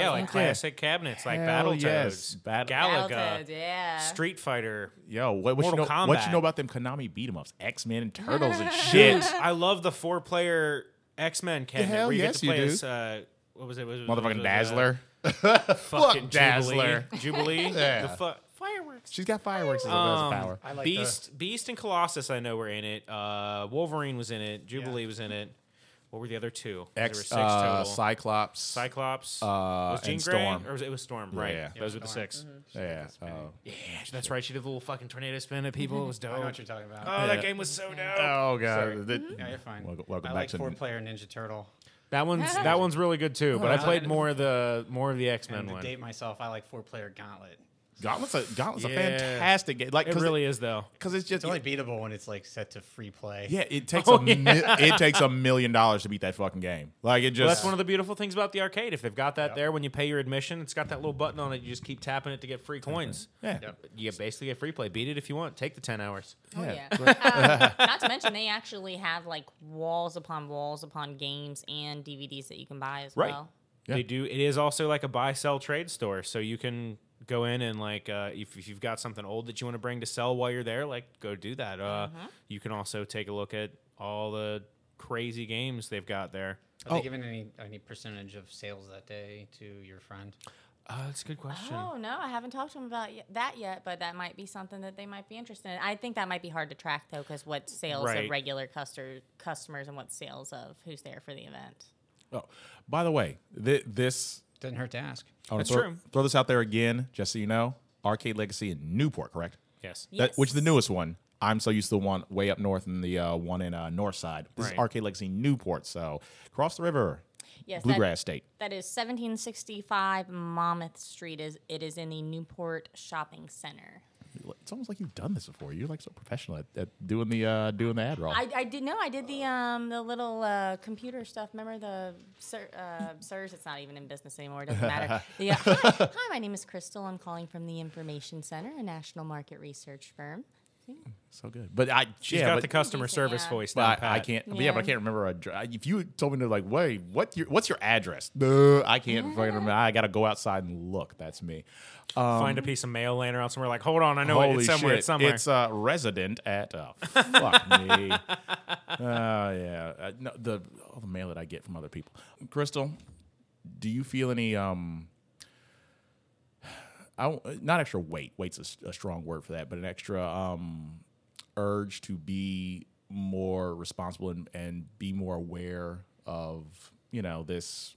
Yeah, like yeah. classic cabinets like Hell Battletoads, yes. Bat- Galaga, Battletoads, yeah. Street Fighter. Yo, what, what you know? Mortal What you Kombat. know about them Konami beat 'em ups, X Men and Turtles and shit? I love the four player X Men cabinet hell where you yes, get to you play do. as uh, what was it? Was, was- Motherfucking was, uh, Dazzler. fucking Dazzler. Jubilee. Jubilee. Yeah. The fu- fireworks. She's got fireworks as a Um, power. I like Beast, Beast, and Colossus. I know were in it. Uh, Wolverine was in it. Jubilee was in it. What were the other two? there were X, six uh, total. Cyclops. Cyclops. uh, was Jean and Grey, Storm. or was it, it was Storm? Right. yeah. Those were the Storm. 6 yeah. uh, Yeah, that's right. She did the little fucking tornado spin at people. It was dope. I know what you're talking about. Oh, Yeah. that game was so dope. oh god. Sorry. That- yeah, you're fine. Welcome, welcome I back like four-player Ninja Turtle. That one's that one's really good too. But I I played more of the more of the X Men And to one. date myself, I like four player Gauntlet. Gauntlet's a Gauntlet's a fantastic game. Like It really is though. because it's just It's only beatable when it's like set to free play. yeah. It takes Oh, a mi- it takes a million dollars to beat that fucking game. Like it just Well, that's one of the beautiful things about the arcade. If they've got that there when you pay your admission, it's got that little button on it. You just keep tapping it to get free coins. yeah. Yep. You basically get free play. Beat it if you want. Take the ten hours. Oh Yeah. yeah. um, not to mention, they actually have like walls upon walls upon games and DVDs that you can buy as Right. well. Yeah. They do. It is also like a buy sell trade store, so you can go in and like uh, if, if you've got something old that you want to bring to sell while you're there, like go do that. Uh, You can also take a look at all the crazy games they've got there. Are they Oh. giving any any percentage of sales that day to your friend? Uh, that's a good question. Oh no, I haven't talked to them about y- that yet, but that might be something that they might be interested in. I think that might be hard to track though, because what sales Right. of regular customer customers and what sales of who's there for the event. Oh, by the way, th- this Doesn't hurt to ask. I wanna That's throw, true. Throw this out there again, just so you know. Arcade Legacy in Newport, correct? Yes. That, which is the newest one. I'm so used to the one way up north and the uh, one in uh, North Side. This is Arcade Legacy Newport. So cross the river, Yes, Bluegrass State. That, that is 1765 Monmouth Street. Is it is in the Newport Shopping Center. It's almost like you've done this before. You're like so professional at, at doing the uh, doing the ad roll. I, I did no, I did the um the little uh, computer stuff. Remember the Sir, uh, Sirs? It's not even in business anymore. It doesn't matter. The, uh, hi, hi, my name is Crystal. I'm calling from the Information Center, a national market research firm. So good, but I She's yeah, got but, the customer service yeah. voice. but I, I can't. But yeah, but I can't remember. A, if you told me to like, wait, what? Your, what's your address? No, I can't fucking remember. I got to go outside and look. That's me. find a piece of mail laying around somewhere. Like, hold on, I know. Holy It's somewhere. shit! It's somewhere. It's uh, resident at. Oh, fuck me. Oh yeah. Uh, no, the all the mail that I get from other people. Crystal, do you feel any um? I don't- not extra weight. Weight's a strong word for that, but an extra um urge to be more responsible and, and be more aware of you know this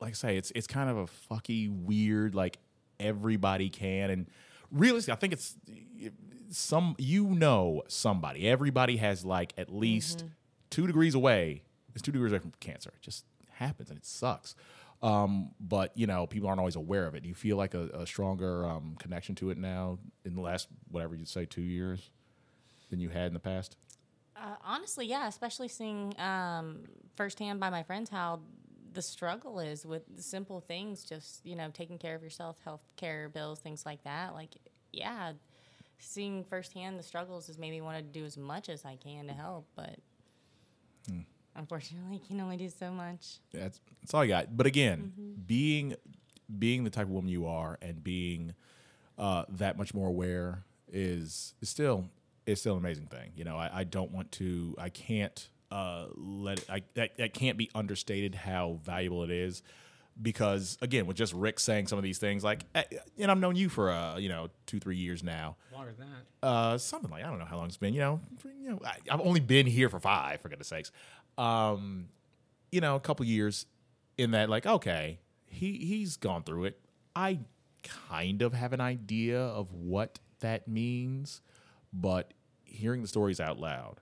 like I say, it's it's kind of a fucky weird like everybody can and realistically, I think it's some you know somebody. Everybody has like at least two degrees away. It's two degrees away from cancer. It just happens and it sucks. Um, but you know, people aren't always aware of it. Do you feel like a, a stronger um, connection to it now in the last whatever you'd say two years than you had in the past? Uh, honestly, yeah, especially seeing um, firsthand by my friends how the struggle is with simple things, just you know, taking care of yourself, health care bills, things like that. Like, yeah, seeing firsthand the struggles has made me want to do as much as I can to help, but unfortunately, you can only do so much. That's that's all I got. But again, being being the type of woman you are and being uh, that much more aware is is still is still an amazing thing. You know, I, I don't want to. I can't uh, let it. I that, that can't be understated how valuable it is. Because again, with just Rick saying some of these things, like, eh, and I've known you for uh, you know two three years now, Longer than that. uh, something like I don't know how long it's been. You know, for- you know, I, I've only been here for five, for goodness sakes. Um, you know, a couple years in that, like, okay, he he's gone through it. I kind of have an idea of what that means, but hearing the stories out loud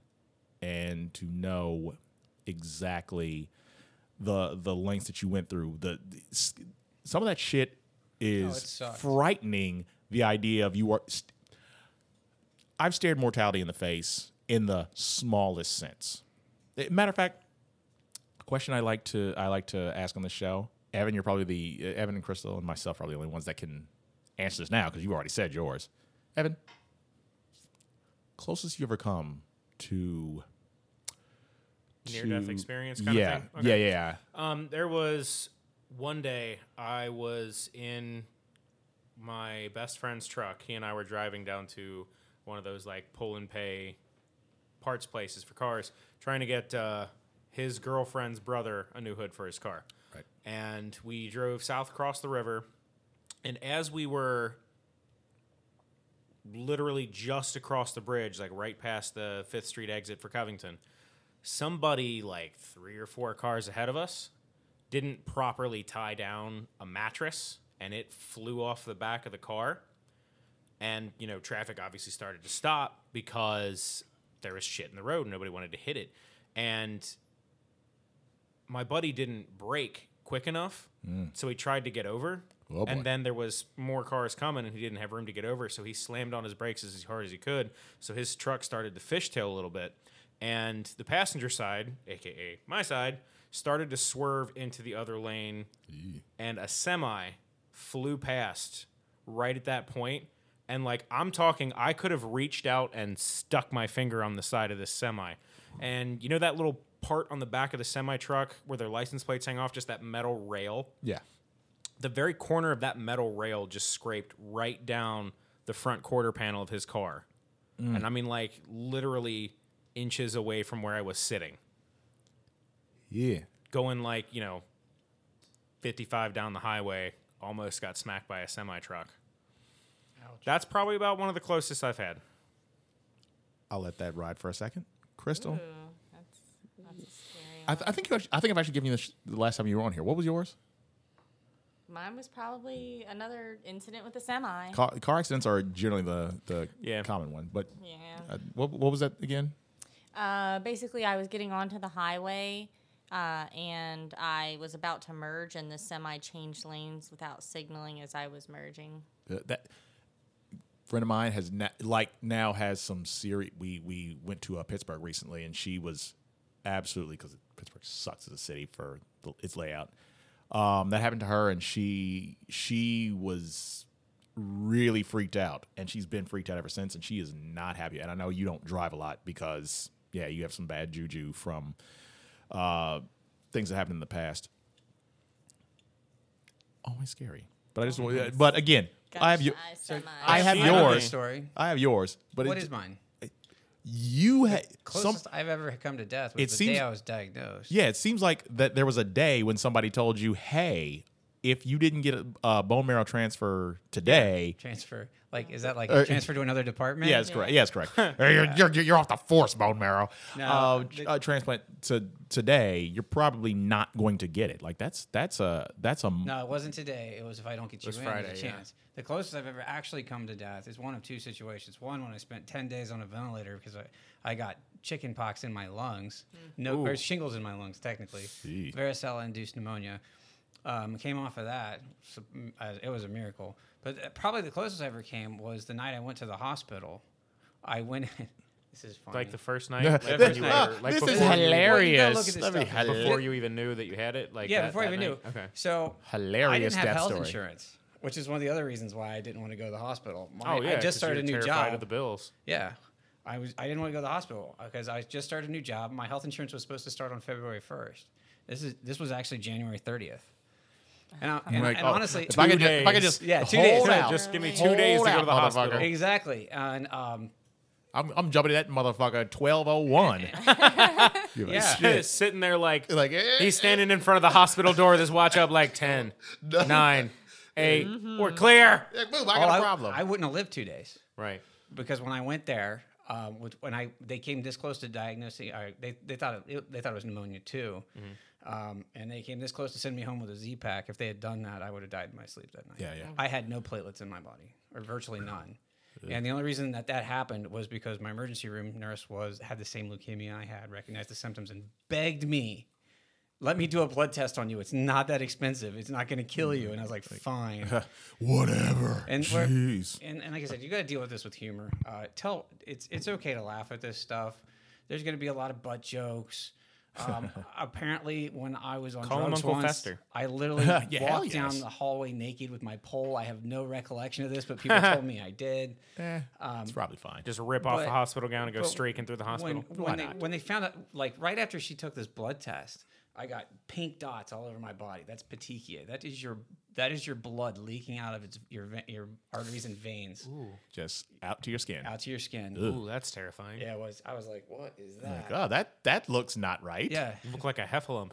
and to know exactly the the lengths that you went through, the, the some of that shit is sucks. frightening. The idea of you are. St- I've stared mortality in the face in the smallest sense. Eh, Matter of fact, a question I like to I like to ask on the show. Evan, you're probably the uh, Evan and Crystal and myself are the only ones that can answer this now because you already said yours. Evan, closest you ever come to Near death experience kind yeah, of thing. yeah, yeah. Um, there was one day I was in my best friend's truck. He and I were driving down to one of those like pull and pay parts places for cars, trying to get uh, his girlfriend's brother a new hood for his car. Right. And we drove south across the river, and as we were literally just across the bridge, like right past the Fifth Street exit for Covington, somebody like three or four cars ahead of us didn't properly tie down a mattress and it flew off the back of the car. And, you know, traffic obviously started to stop because there was shit in the road and nobody wanted to hit it. And my buddy didn't brake quick enough, mm. so he tried to get over. Oh, and then there was more cars coming and he didn't have room to get over, so he slammed on his brakes as hard as he could. So his truck started to fishtail a little bit. And the passenger side, aka my side, started to swerve into the other lane and a semi flew past right at that point. point and like i'm talking i could have reached out and stuck my finger on the side of this semi and you know that little part on the back of the semi truck where their license plates hang off just that metal rail Yeah. The very corner of that metal rail just scraped right down the front quarter panel of his car mm. and i mean like literally inches away from where i was sitting Yeah. going like you know 55 down the highway almost got smacked by a semi truck that's probably about one of the closest i've had I'll let that ride for a second. Crystal, Ooh, that's, that's a scary. I, th- I think you actually, I think I've actually given you this the last time you were on here. What was yours? Mine was probably another incident with a semi. Car, car accidents are generally the the Yeah. common one, but yeah. uh, what what was that again? Uh, basically, I was getting onto the highway, uh, and I was about to merge, and the semi changed lanes without signaling as I was merging. Uh, that friend of mine has na- like now has some serious. We we went to uh, Pittsburgh recently, and she was absolutely because Pittsburgh sucks as a city for the, its layout. Um, that happened to her, and she she was really freaked out, and she's been freaked out ever since, and she is not happy. And I know you don't drive a lot because yeah, you have some bad juju from uh, things that happened in the past. Always scary, but I just want. But again, I have you. Gosh, semi. I have seen I know yours. this story. I have yours, but What it, is mine? You had some. Closest I've ever come to death was It the seems- day I was diagnosed. Yeah, it seems like that there was a day when somebody told you, "Hey, if you didn't get a, a bone marrow transfer today." Transfer. Like, is that like Uh, transfer to another department? Yeah, that's correct. Yeah, that's correct. Hey, you're, you're, you're off the force bone marrow. No, uh, the- uh, transplant to today, you're probably not going to get it. Like that's that's a that's a No, it wasn't today. It was if I don't get you was in, Friday, there's a yeah. The closest I've ever actually come to death is one of two situations. One, when I spent 10 days on a ventilator because I, I got chicken pox in my lungs. No, or shingles in my lungs, technically. Varicella-induced pneumonia. Um, came off of that. So, mm, uh, it was a miracle. But uh, probably the closest I ever came was the night I went to the hospital. I went. this is funny. like the first night like This- you were, like this before is you- hilarious. Well, you gotta look at this That'd be stuff. hilarious. before you even knew that you had it like yeah, that- before I even night? knew. okay So Hilarious I didn't have death health story. insurance, which is one of the other reasons why I didn't want to go to the hospital. My, oh yeah I 'cause just started a new job. of the bills Yeah. I was I didn't want to go to the hospital because I just started a new job. My health insurance was supposed to start on February 1st. This is this was actually January 30th. And, I, and, Like, and oh, honestly, if I could, just, if I could just Yeah, two hold days. out, just give me two hold days to go to the hospital. exactly. And um, I'm, I'm jumping to that motherfucker. Twelve oh one. Yeah. sitting there like Like eh, he's standing in front of the hospital door with his watch up like 10 9 8 we're clear eh, boom, I oh, got a I, problem. I wouldn't have lived two days right because when I went there, um, when I they came this close to diagnosing, uh, they they thought it, they thought it was pneumonia too, um, and they came this close to send me home with a Z pack. If they had done that, I would have died in my sleep that night. Yeah, yeah. I had no platelets in my body, or virtually none. And the only reason that that happened was because my emergency room nurse was had the same leukemia I had, recognized the symptoms, and begged me let me do a blood test on you. It's not that expensive. It's not going to kill you. And I was like, fine. Whatever. And Jeez. and, and like I said, you got to deal with this with humor. Uh, tell it's it's okay to laugh at this stuff. There's going to be a lot of butt jokes. Um, apparently, when I was on Call drugs once, Fester. I literally Yeah, walked down the hallway naked with my pole. I have no recollection of this, but people told me I did. Eh, it's probably fine. Just rip off the hospital gown and go streaking through the hospital. When, when they when they found out, like right after she took this blood test, I got pink dots all over my body. That's petechia. That is your that is your blood leaking out of its your your arteries and veins Just out to your skin. out to your skin. Ooh, that's terrifying. Yeah, it was. I was like, what is that? Like, oh, that that looks not right. Yeah, You look like a heffalump.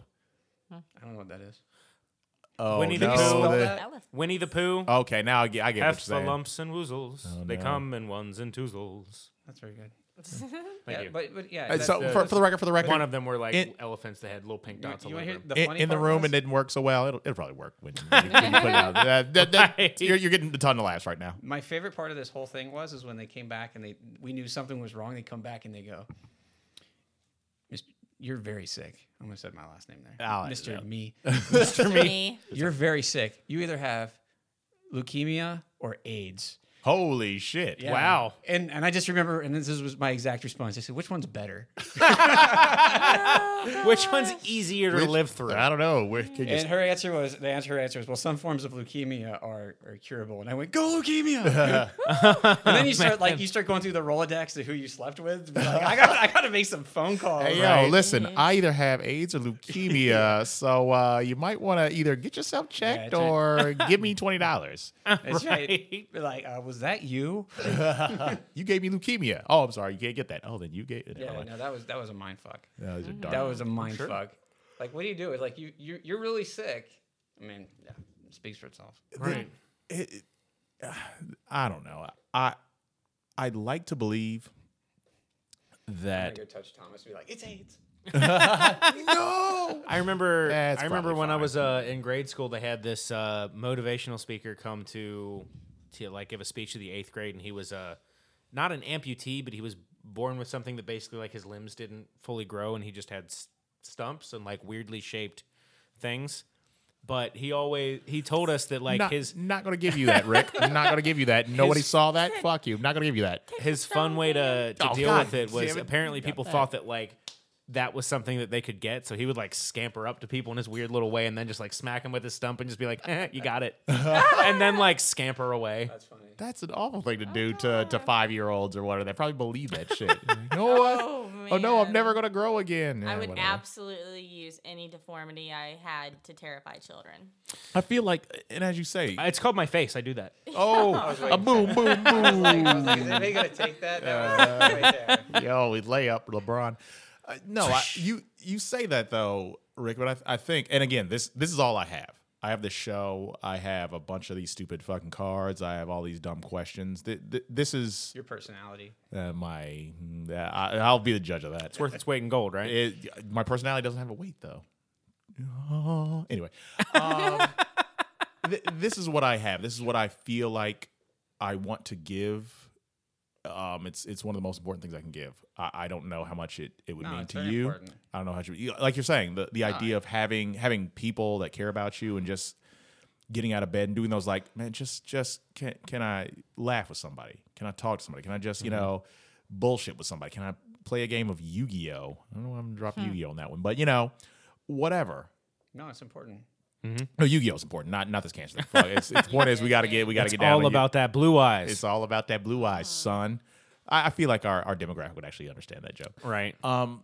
I don't know what that is. Oh Winnie the no. Pooh. Spell the- Winnie the Pooh. Okay, now I get, I get what you're saying. Heffalumps and woozles. Oh, they no. come in ones and twozles. That's very good. Thank yeah, you. but but yeah. So the- for, for the record, for the record, One of them were like In- elephants that had little pink you, dots all you over them. the in, in the room was- it didn't work so well. It'll, it'll probably work when, when you, when you put it out. That- that- that- Right. you're, you're getting a ton of laughs right now. My favorite part of this whole thing was is when they came back and they we knew something was wrong. They come back and they go, "Mr. You're very sick." I'm gonna say my last name there, Oh, Mr. yeah. Me. Me. You're very sick. You either have leukemia or AIDS. Holy shit! Yeah. Wow. And and I just remember, and this was my exact response. I said, "Which one's better?" Which one's easier to Which- live through? I don't know. Where can you And her answer was, the answer her answer was, "Well, some forms of leukemia are, are curable." And I went, "Go leukemia!" and then you start like you start going through the rolodex of who you slept with. like, I got I got to make some phone calls. Hey, yo, right? listen, I either have AIDS or leukemia, so uh, you might want to either get yourself checked that's or give me twenty dollars. That's right. Right. Like, uh, was that you? you gave me leukemia. Oh, I'm sorry, you can't get that. Oh, then you gave it. Yeah, Oh, no, that was that was a mind fuck. those are dark. That was a mind fuck. Like, what do you do? It's like you you you're really sick. I mean, yeah, it speaks for itself. right. it, it- I don't know. I I'd like to believe I'm that go touch Thomas and be like, it's AIDS. no. I remember. That's I remember probably when I was uh, in grade school, they had this uh, motivational speaker come to to like give a speech to the eighth grade, and he was uh, not an amputee, but he was born with something that basically like his limbs didn't fully grow, and he just had stumps and like weirdly shaped things. But he always he told us that like not, his not gonna give you that, Rick. I'm not gonna give you that. Nobody His- saw that. Fuck you. I'm not gonna give you that. his fun way to, to Oh, deal God with it was it. apparently people that. thought that like that was something that they could get. So he would like scamper up to people in his weird little way and then just like smack them with his stump and just be like, eh, you got it. and then like scamper away. That's funny. That's an awful thing to do to, to five year olds or whatever. They probably believe that shit. you know what? Oh, Oh no, I'm never gonna grow again. I would whatever. absolutely use any deformity I had to terrify children. I feel like, and as you say, It's called my face. I do that. oh, a boom, boom, boom. I was like, is anybody gonna take that? That was right there. Yo, we lay up LeBron. Uh, no, I, you you say that though, Rick. But I, I think, and again, this this is all I have. I have the show. I have a bunch of these stupid fucking cards. I have all these dumb questions. Th- th- this is Your personality. uh, my. Uh, I, I'll be the judge of that. It's worth its weight in gold, right? It, my personality doesn't have a weight though. Oh, anyway, um, th- this is what I have. This is what I feel like I want to give. Um, it's it's one of the most important things I can give. I, I don't know how much it, it would No, mean to you. important. I don't know how you, you like you're saying the the idea of having having people that care about you and just getting out of bed and doing those like man just just can can I laugh with somebody? Can I talk to somebody? Can I just you know bullshit with somebody? Can I play a game of Yu Gi Oh? I don't know. why I'm dropping Yu Gi Oh on that one, but you know whatever. No, it's important. No, Yu Gi Oh is important. Not not this cancer thing. Fuck, It's, it's the point is we got to get we got to It's get down. all to you. about that blue eyes. It's all about that blue eyes, son. I, I feel like our, our demographic would actually understand that joke. right. Um,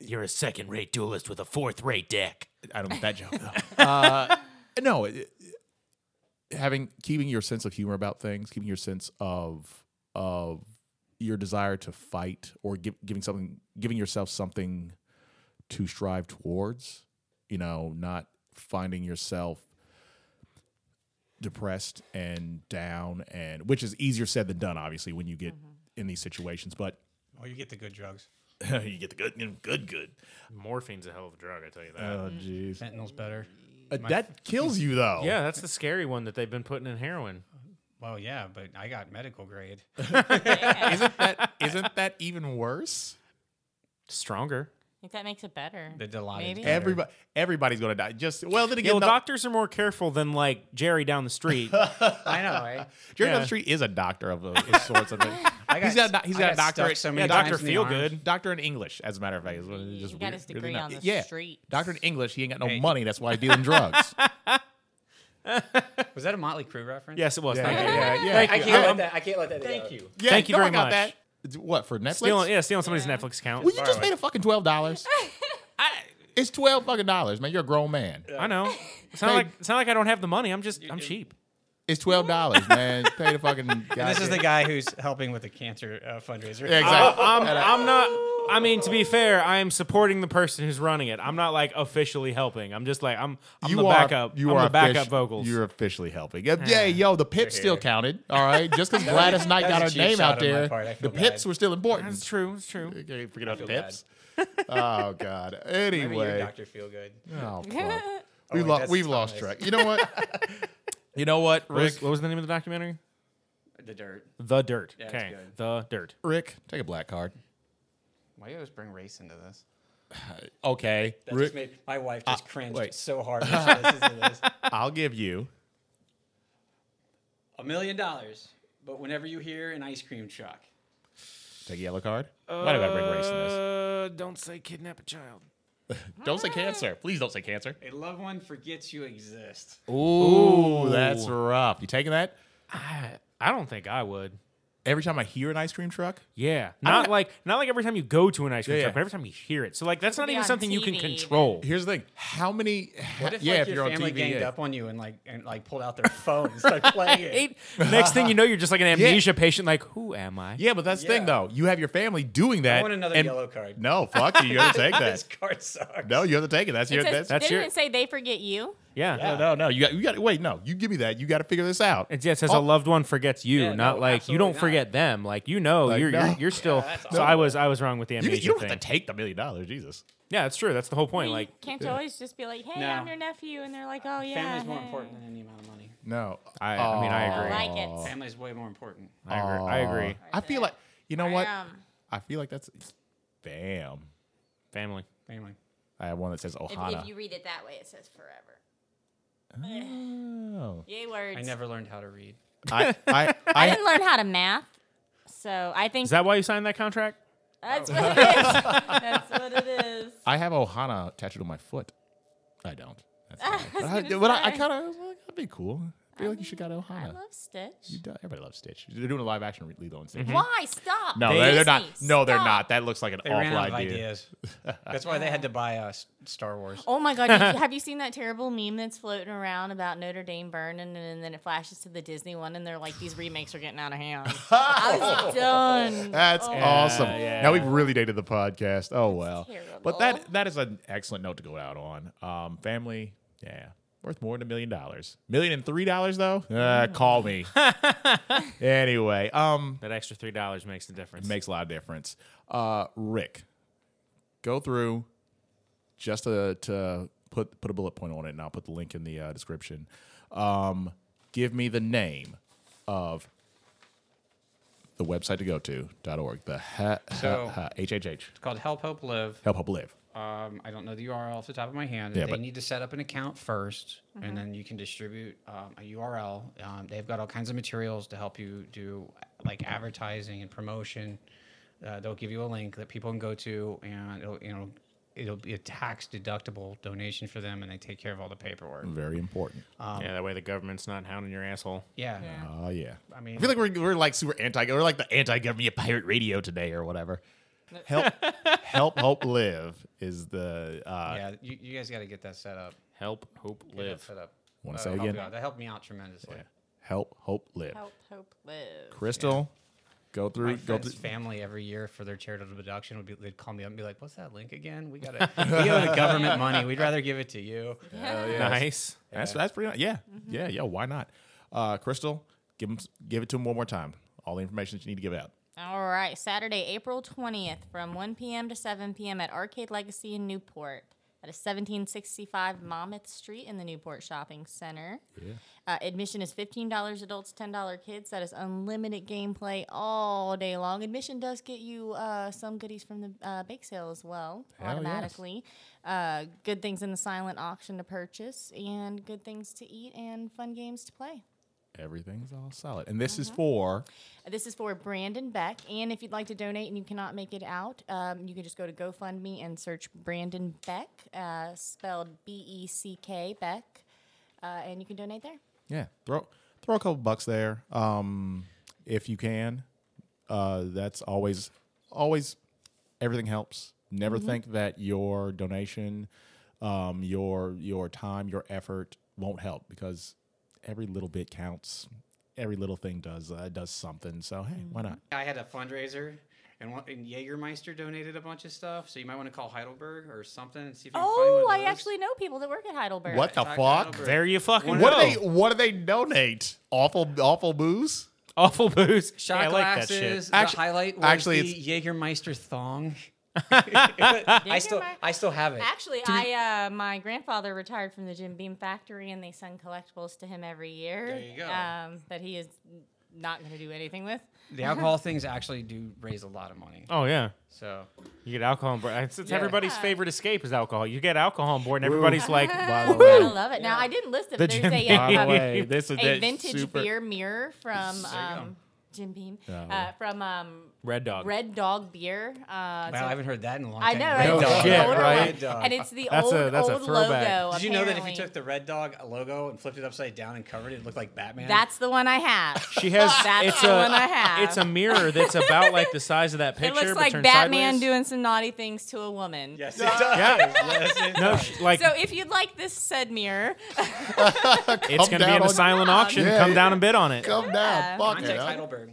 You're a second rate duelist with a fourth rate deck. I don't get that joke. Though. uh, no, it, it- having keeping your sense of humor about things, keeping your sense of of your desire to fight or give, giving something, giving yourself something to strive towards. You know, not finding yourself depressed and down, and which is easier said than done, obviously, when you get in these situations. But Oh, you get the good drugs. you get the good, good, good. Morphine's a hell of a drug, I tell you that. Oh, jeez. Fentanyl's better. Uh, that kills you, though. yeah, that's the scary one that they've been putting in heroin. Well, yeah, but I got medical grade. isn't that isn't that even worse? Stronger. Think that makes it better. The Dilaudid's Maybe. Everybody, everybody's gonna die. Just well, then Yeah, again, well, no- doctors are more careful than like Jerry down the street. I know, right? Jerry down yeah. the street is a doctor of, of sorts. I think. I he's got a, doc- he's I got a stuffed doctorate. so yeah, many Doctor times in the Feel arms. Good. Doctor in English, as a matter of fact. Is what it He just got his really degree not- on the yeah, street. Doctor in English. He ain't got no Hey. money. That's why he's dealing drugs. Was that a Motley Crue reference? Yes, it was. Yeah, Thank you. yeah, yeah. Thank I you. can't Um, let that. I can't let that. Thank you. Yeah, Thank you no, I very got much. That. It's What for Netflix? Stealing, yeah, stealing somebody's Netflix account. Well, you just Borrow it. paid a fucking twelve dollars. It's twelve fucking dollars, man. You're a grown man. I know. It's not Hey. like it's not like I don't have the money. I'm just I'm cheap. It's twelve dollars, man. Pay the fucking. And this is the guy who's helping with the cancer uh, fundraiser. Yeah, exactly. I'm I'm not. I mean, to be fair, I am supporting the person who's running it. I'm not like officially helping. I'm just like I'm. I'm you the are, backup. You I'm are the backup offici- vocals. You're officially helping. Yeah, yeah, yo, the pips still counted. All right, just because Gladys Knight got her was name out there, the feel pips were still important. That's true. It's true. Okay, forget about the pips. oh God. Anyway, doctor feel good. oh fuck. Oh, we wait, lo- we've lost track. You know what? you know what, What was, Rick? what was the name of the documentary? The dirt. The Dirt. Yeah, okay. good. The Dirt. Rick, take a black card. Why do you always bring race into this? Okay, That Rick, just made my wife just cringed wait. so hard when she listens to this. I'll give you. A million dollars, but whenever you hear an ice cream truck, Take a yellow card. Why do I gotta bring race in this? Uh, don't say kidnap a child. Don't say cancer. Please don't say cancer. a loved one forgets you exist. Ooh, that's rough. You taking that? I, I don't think I would. Every time I hear an ice cream truck, Yeah, not like not like every time you go to an ice cream Yeah, truck, yeah. but every time you hear it. So like that's not even on something you can TV, control. here's the thing: how many? What if yeah, like if your you're on family TV, ganged yeah. up on you and like and like pulled out their phone and started playing it? Next thing you know, you're just like an amnesia patient. Like, who am I? Yeah, but that's the thing Yeah. though. You have your family doing that. I want another and- yellow card. No, fuck you. You have to take this that. card sucks. No, you have to take it. That's It your. says, That's, that's didn't it say they forget you? Yeah. no, no, no. You got. You got. Wait, no. You give me that. You got to figure this out. It, yeah, it says Oh. a loved one forgets you, Yeah, not no, like you don't not. forget them. Like you know, Like, you're, no. you're you're still. that's so I was I was wrong with the You, amnesia you don't thing. have to take the million dollars. Jesus. yeah, that's true. That's the whole point. Like, Can't you always just be like, hey, No. I'm your nephew, and they're like, oh yeah. Family's more important than any amount of money. No. I, I mean, I I agree. like it. Family's way more important. I agree. I agree. I feel like. You know what? I feel like that's. Damn. Family. Family. I have one that says if, Ohana. if you read it that way, it says forever. Oh. Yay words. I never learned how to read. I. I. I I, didn't learn how to math, so I think Is that why you signed that contract? that's oh. what it is. that's what it is. I have Ohana tattooed on my foot. I don't. That's fine. but I, gonna but I, I say. kind of, that'd be cool. I feel like you should got I Ohana. love Stitch. You do- Everybody loves Stitch. They're doing a live action re- Lilo and Stitch. Why stop? No, They- they're, they're not. Disney, No, they're stop. not. That looks like an They awful ran out of idea. ideas. That's why they had to buy uh, S- Star Wars. Oh my god! did you- have you seen that terrible meme that's floating around about Notre Dame burning, and then it flashes to the Disney one, and they're like, "These remakes are getting out of hand." I was done. That's Oh. awesome. yeah. Now we've really dated the podcast. Oh well. But that that is an excellent note to go out on. Um, family, yeah, worth more than a million dollars. Million and three dollars though. Uh, call me. anyway, um, That extra three dollars makes the difference. it makes a lot of difference. Uh, Rick, go through just to, to put put a bullet point on it, and I'll put the link in the uh, description. Um, give me the name of the website to go to dot org. The ha, So- ha, ha, HHH. It's called Help Hope Live. Help Hope Live. Um, I don't know the URL off the top of my hand. Yeah, they but- need to set up an account 1st and then you can distribute um, a URL. Um, they've got all kinds of materials to help you do like advertising and promotion. Uh, they'll give you a link that people can go to, and it'll you know it'll be a tax deductible donation for them, and they take care of all the paperwork. Very important. yeah, that way the government's not hounding your asshole. Yeah, Oh yeah. I mean, I feel like we're, we're like super anti. We're like the anti-government pirate radio today or whatever. Help, help, hope, live is the. Uh, yeah, you, you guys got to get that set up. Help, hope, Get that live. set up. Wanna That'll say help again? you out. That helped me out tremendously. Help, hope, live. Help, hope, live. Crystal, go through. My go friend's through. family every year for their charitable deduction would be they'd call me up and be like, "What's that link again? We gotta we owe the government money. We'd rather give it to you." Nice. That's that's pretty. nice. Yeah, yeah, yeah. Why not? Uh, Crystal, give 'em- give it to him one more time. All the information that you need to give out. All right, Saturday, April 20th from 1 p.m. to 7 p.m. at Arcade Legacy in Newport. That is 1765 Monmouth Street in the Newport Shopping Center. Uh, admission is $15 adults, $10 kids. That is unlimited gameplay all day long. Admission does get you uh, some goodies from the uh, bake sale as well, Hell yes. automatically. Uh, good things in the silent auction to purchase, and good things to eat, and fun games to play. Everything's all solid. And this is Mm-hmm. for This is for Brandon Beck. And if you'd like to donate and you cannot make it out, um, you can just go to GoFundMe and search Brandon Beck, uh, spelled B E C K Beck, uh, and you can donate there. yeah. Throw throw a couple bucks there, um, if you can. Uh, that's always always everything helps. Never think that your donation, um, your your time, your effort won't help because every little bit counts. Every little thing does uh, does something. So hey, why not? I had a fundraiser, and, one, and Jägermeister donated a bunch of stuff. So you might want to call Heidelberg or something and see if you can find Oh, one I of those. actually know people that work at Heidelberg. What the Talk to fuck? Heidelberg. There you fucking One go. What do they What do they donate? Awful awful booze. Awful booze. Shot yeah, I like that glasses. shit. The Actu- highlight was actually, the Jägermeister thong. I still, Jägermeister- I still have it. Actually, I uh, my grandfather retired from the Jim Beam factory, and they send collectibles to him every year. There you go. Um, that he is not going to do anything with. The alcohol things actually do raise a lot of money. Oh yeah. So You get alcohol on board. It's, it's Yeah. everybody's favorite escape is alcohol. You get alcohol on board, and everybody's like, I love it. Now I didn't list it, The but there's Jim a, Beam. uh, by way, this is a vintage super, beer mirror from There you go. um, Jim Beam, Oh. uh, from um, Red Dog. Red Dog Beer. Uh, wow, so- I haven't heard that in a long time. I time. know, Red right? No Dog. It's shit, an right? one, Red Dog. And it's the That's a- old, that's a old throwback. logo. Did you know that if you took the Red Dog logo and flipped it upside down and covered it, it looked like Batman? That's the one I have. She has. That's it's the a. one I have. It's a mirror that's about like the size of that picture. It looks like turned Batman sideways. doing some naughty things to a woman. yes, it does. yes, it No, does. sh- like So if you'd like this said mirror, it's gonna be down in a silent auction. Yeah, Come yeah. down and bid on it. Come down, Yeah. fuck it. Heidelberg.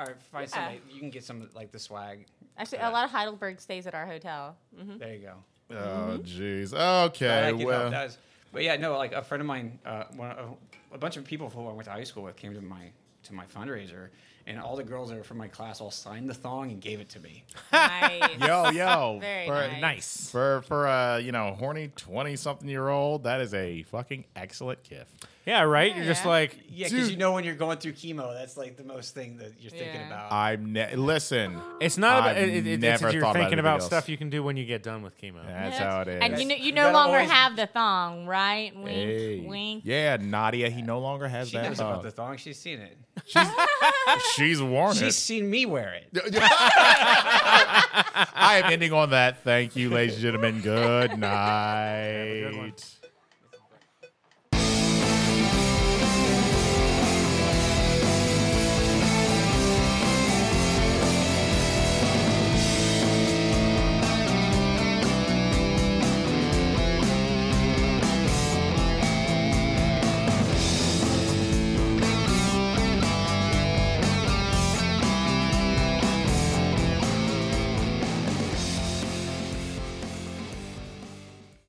Or find Yeah. somebody. You can get some like the swag. actually a lot of Heidelberg stays at our hotel. Mm-hmm. There you go. Oh mm-hmm. jeez. I Okay. like it how it Well, does. But yeah, no, like a friend of mine, uh, one, a, a bunch of people who I went to high school with came to my to my fundraiser, and all the girls that were from my class all signed the thong and gave it to me. Nice. yo, yo. Very for, nice. Nice. For for a you know horny twenty something year old, that is a fucking excellent gift. Yeah, right. You're just like, Yeah, because Dude. you know when you're going through chemo, that's like the most thing that you're thinking Yeah. about. I'm ne- listen. it's not about. I've It, it, it's never you're thought about thinking anything about else. stuff you can do when you get done with chemo. That's Yes. how it is. And you know you You no gotta longer always- have the thong, right? Wink, Hey. wink. Yeah, Nadia. He no longer has she that. knows about thong. the thong. She's seen it. She's worn it. She's it. seen me wear it. I am ending on that. Thank you, ladies and gentlemen. Good night.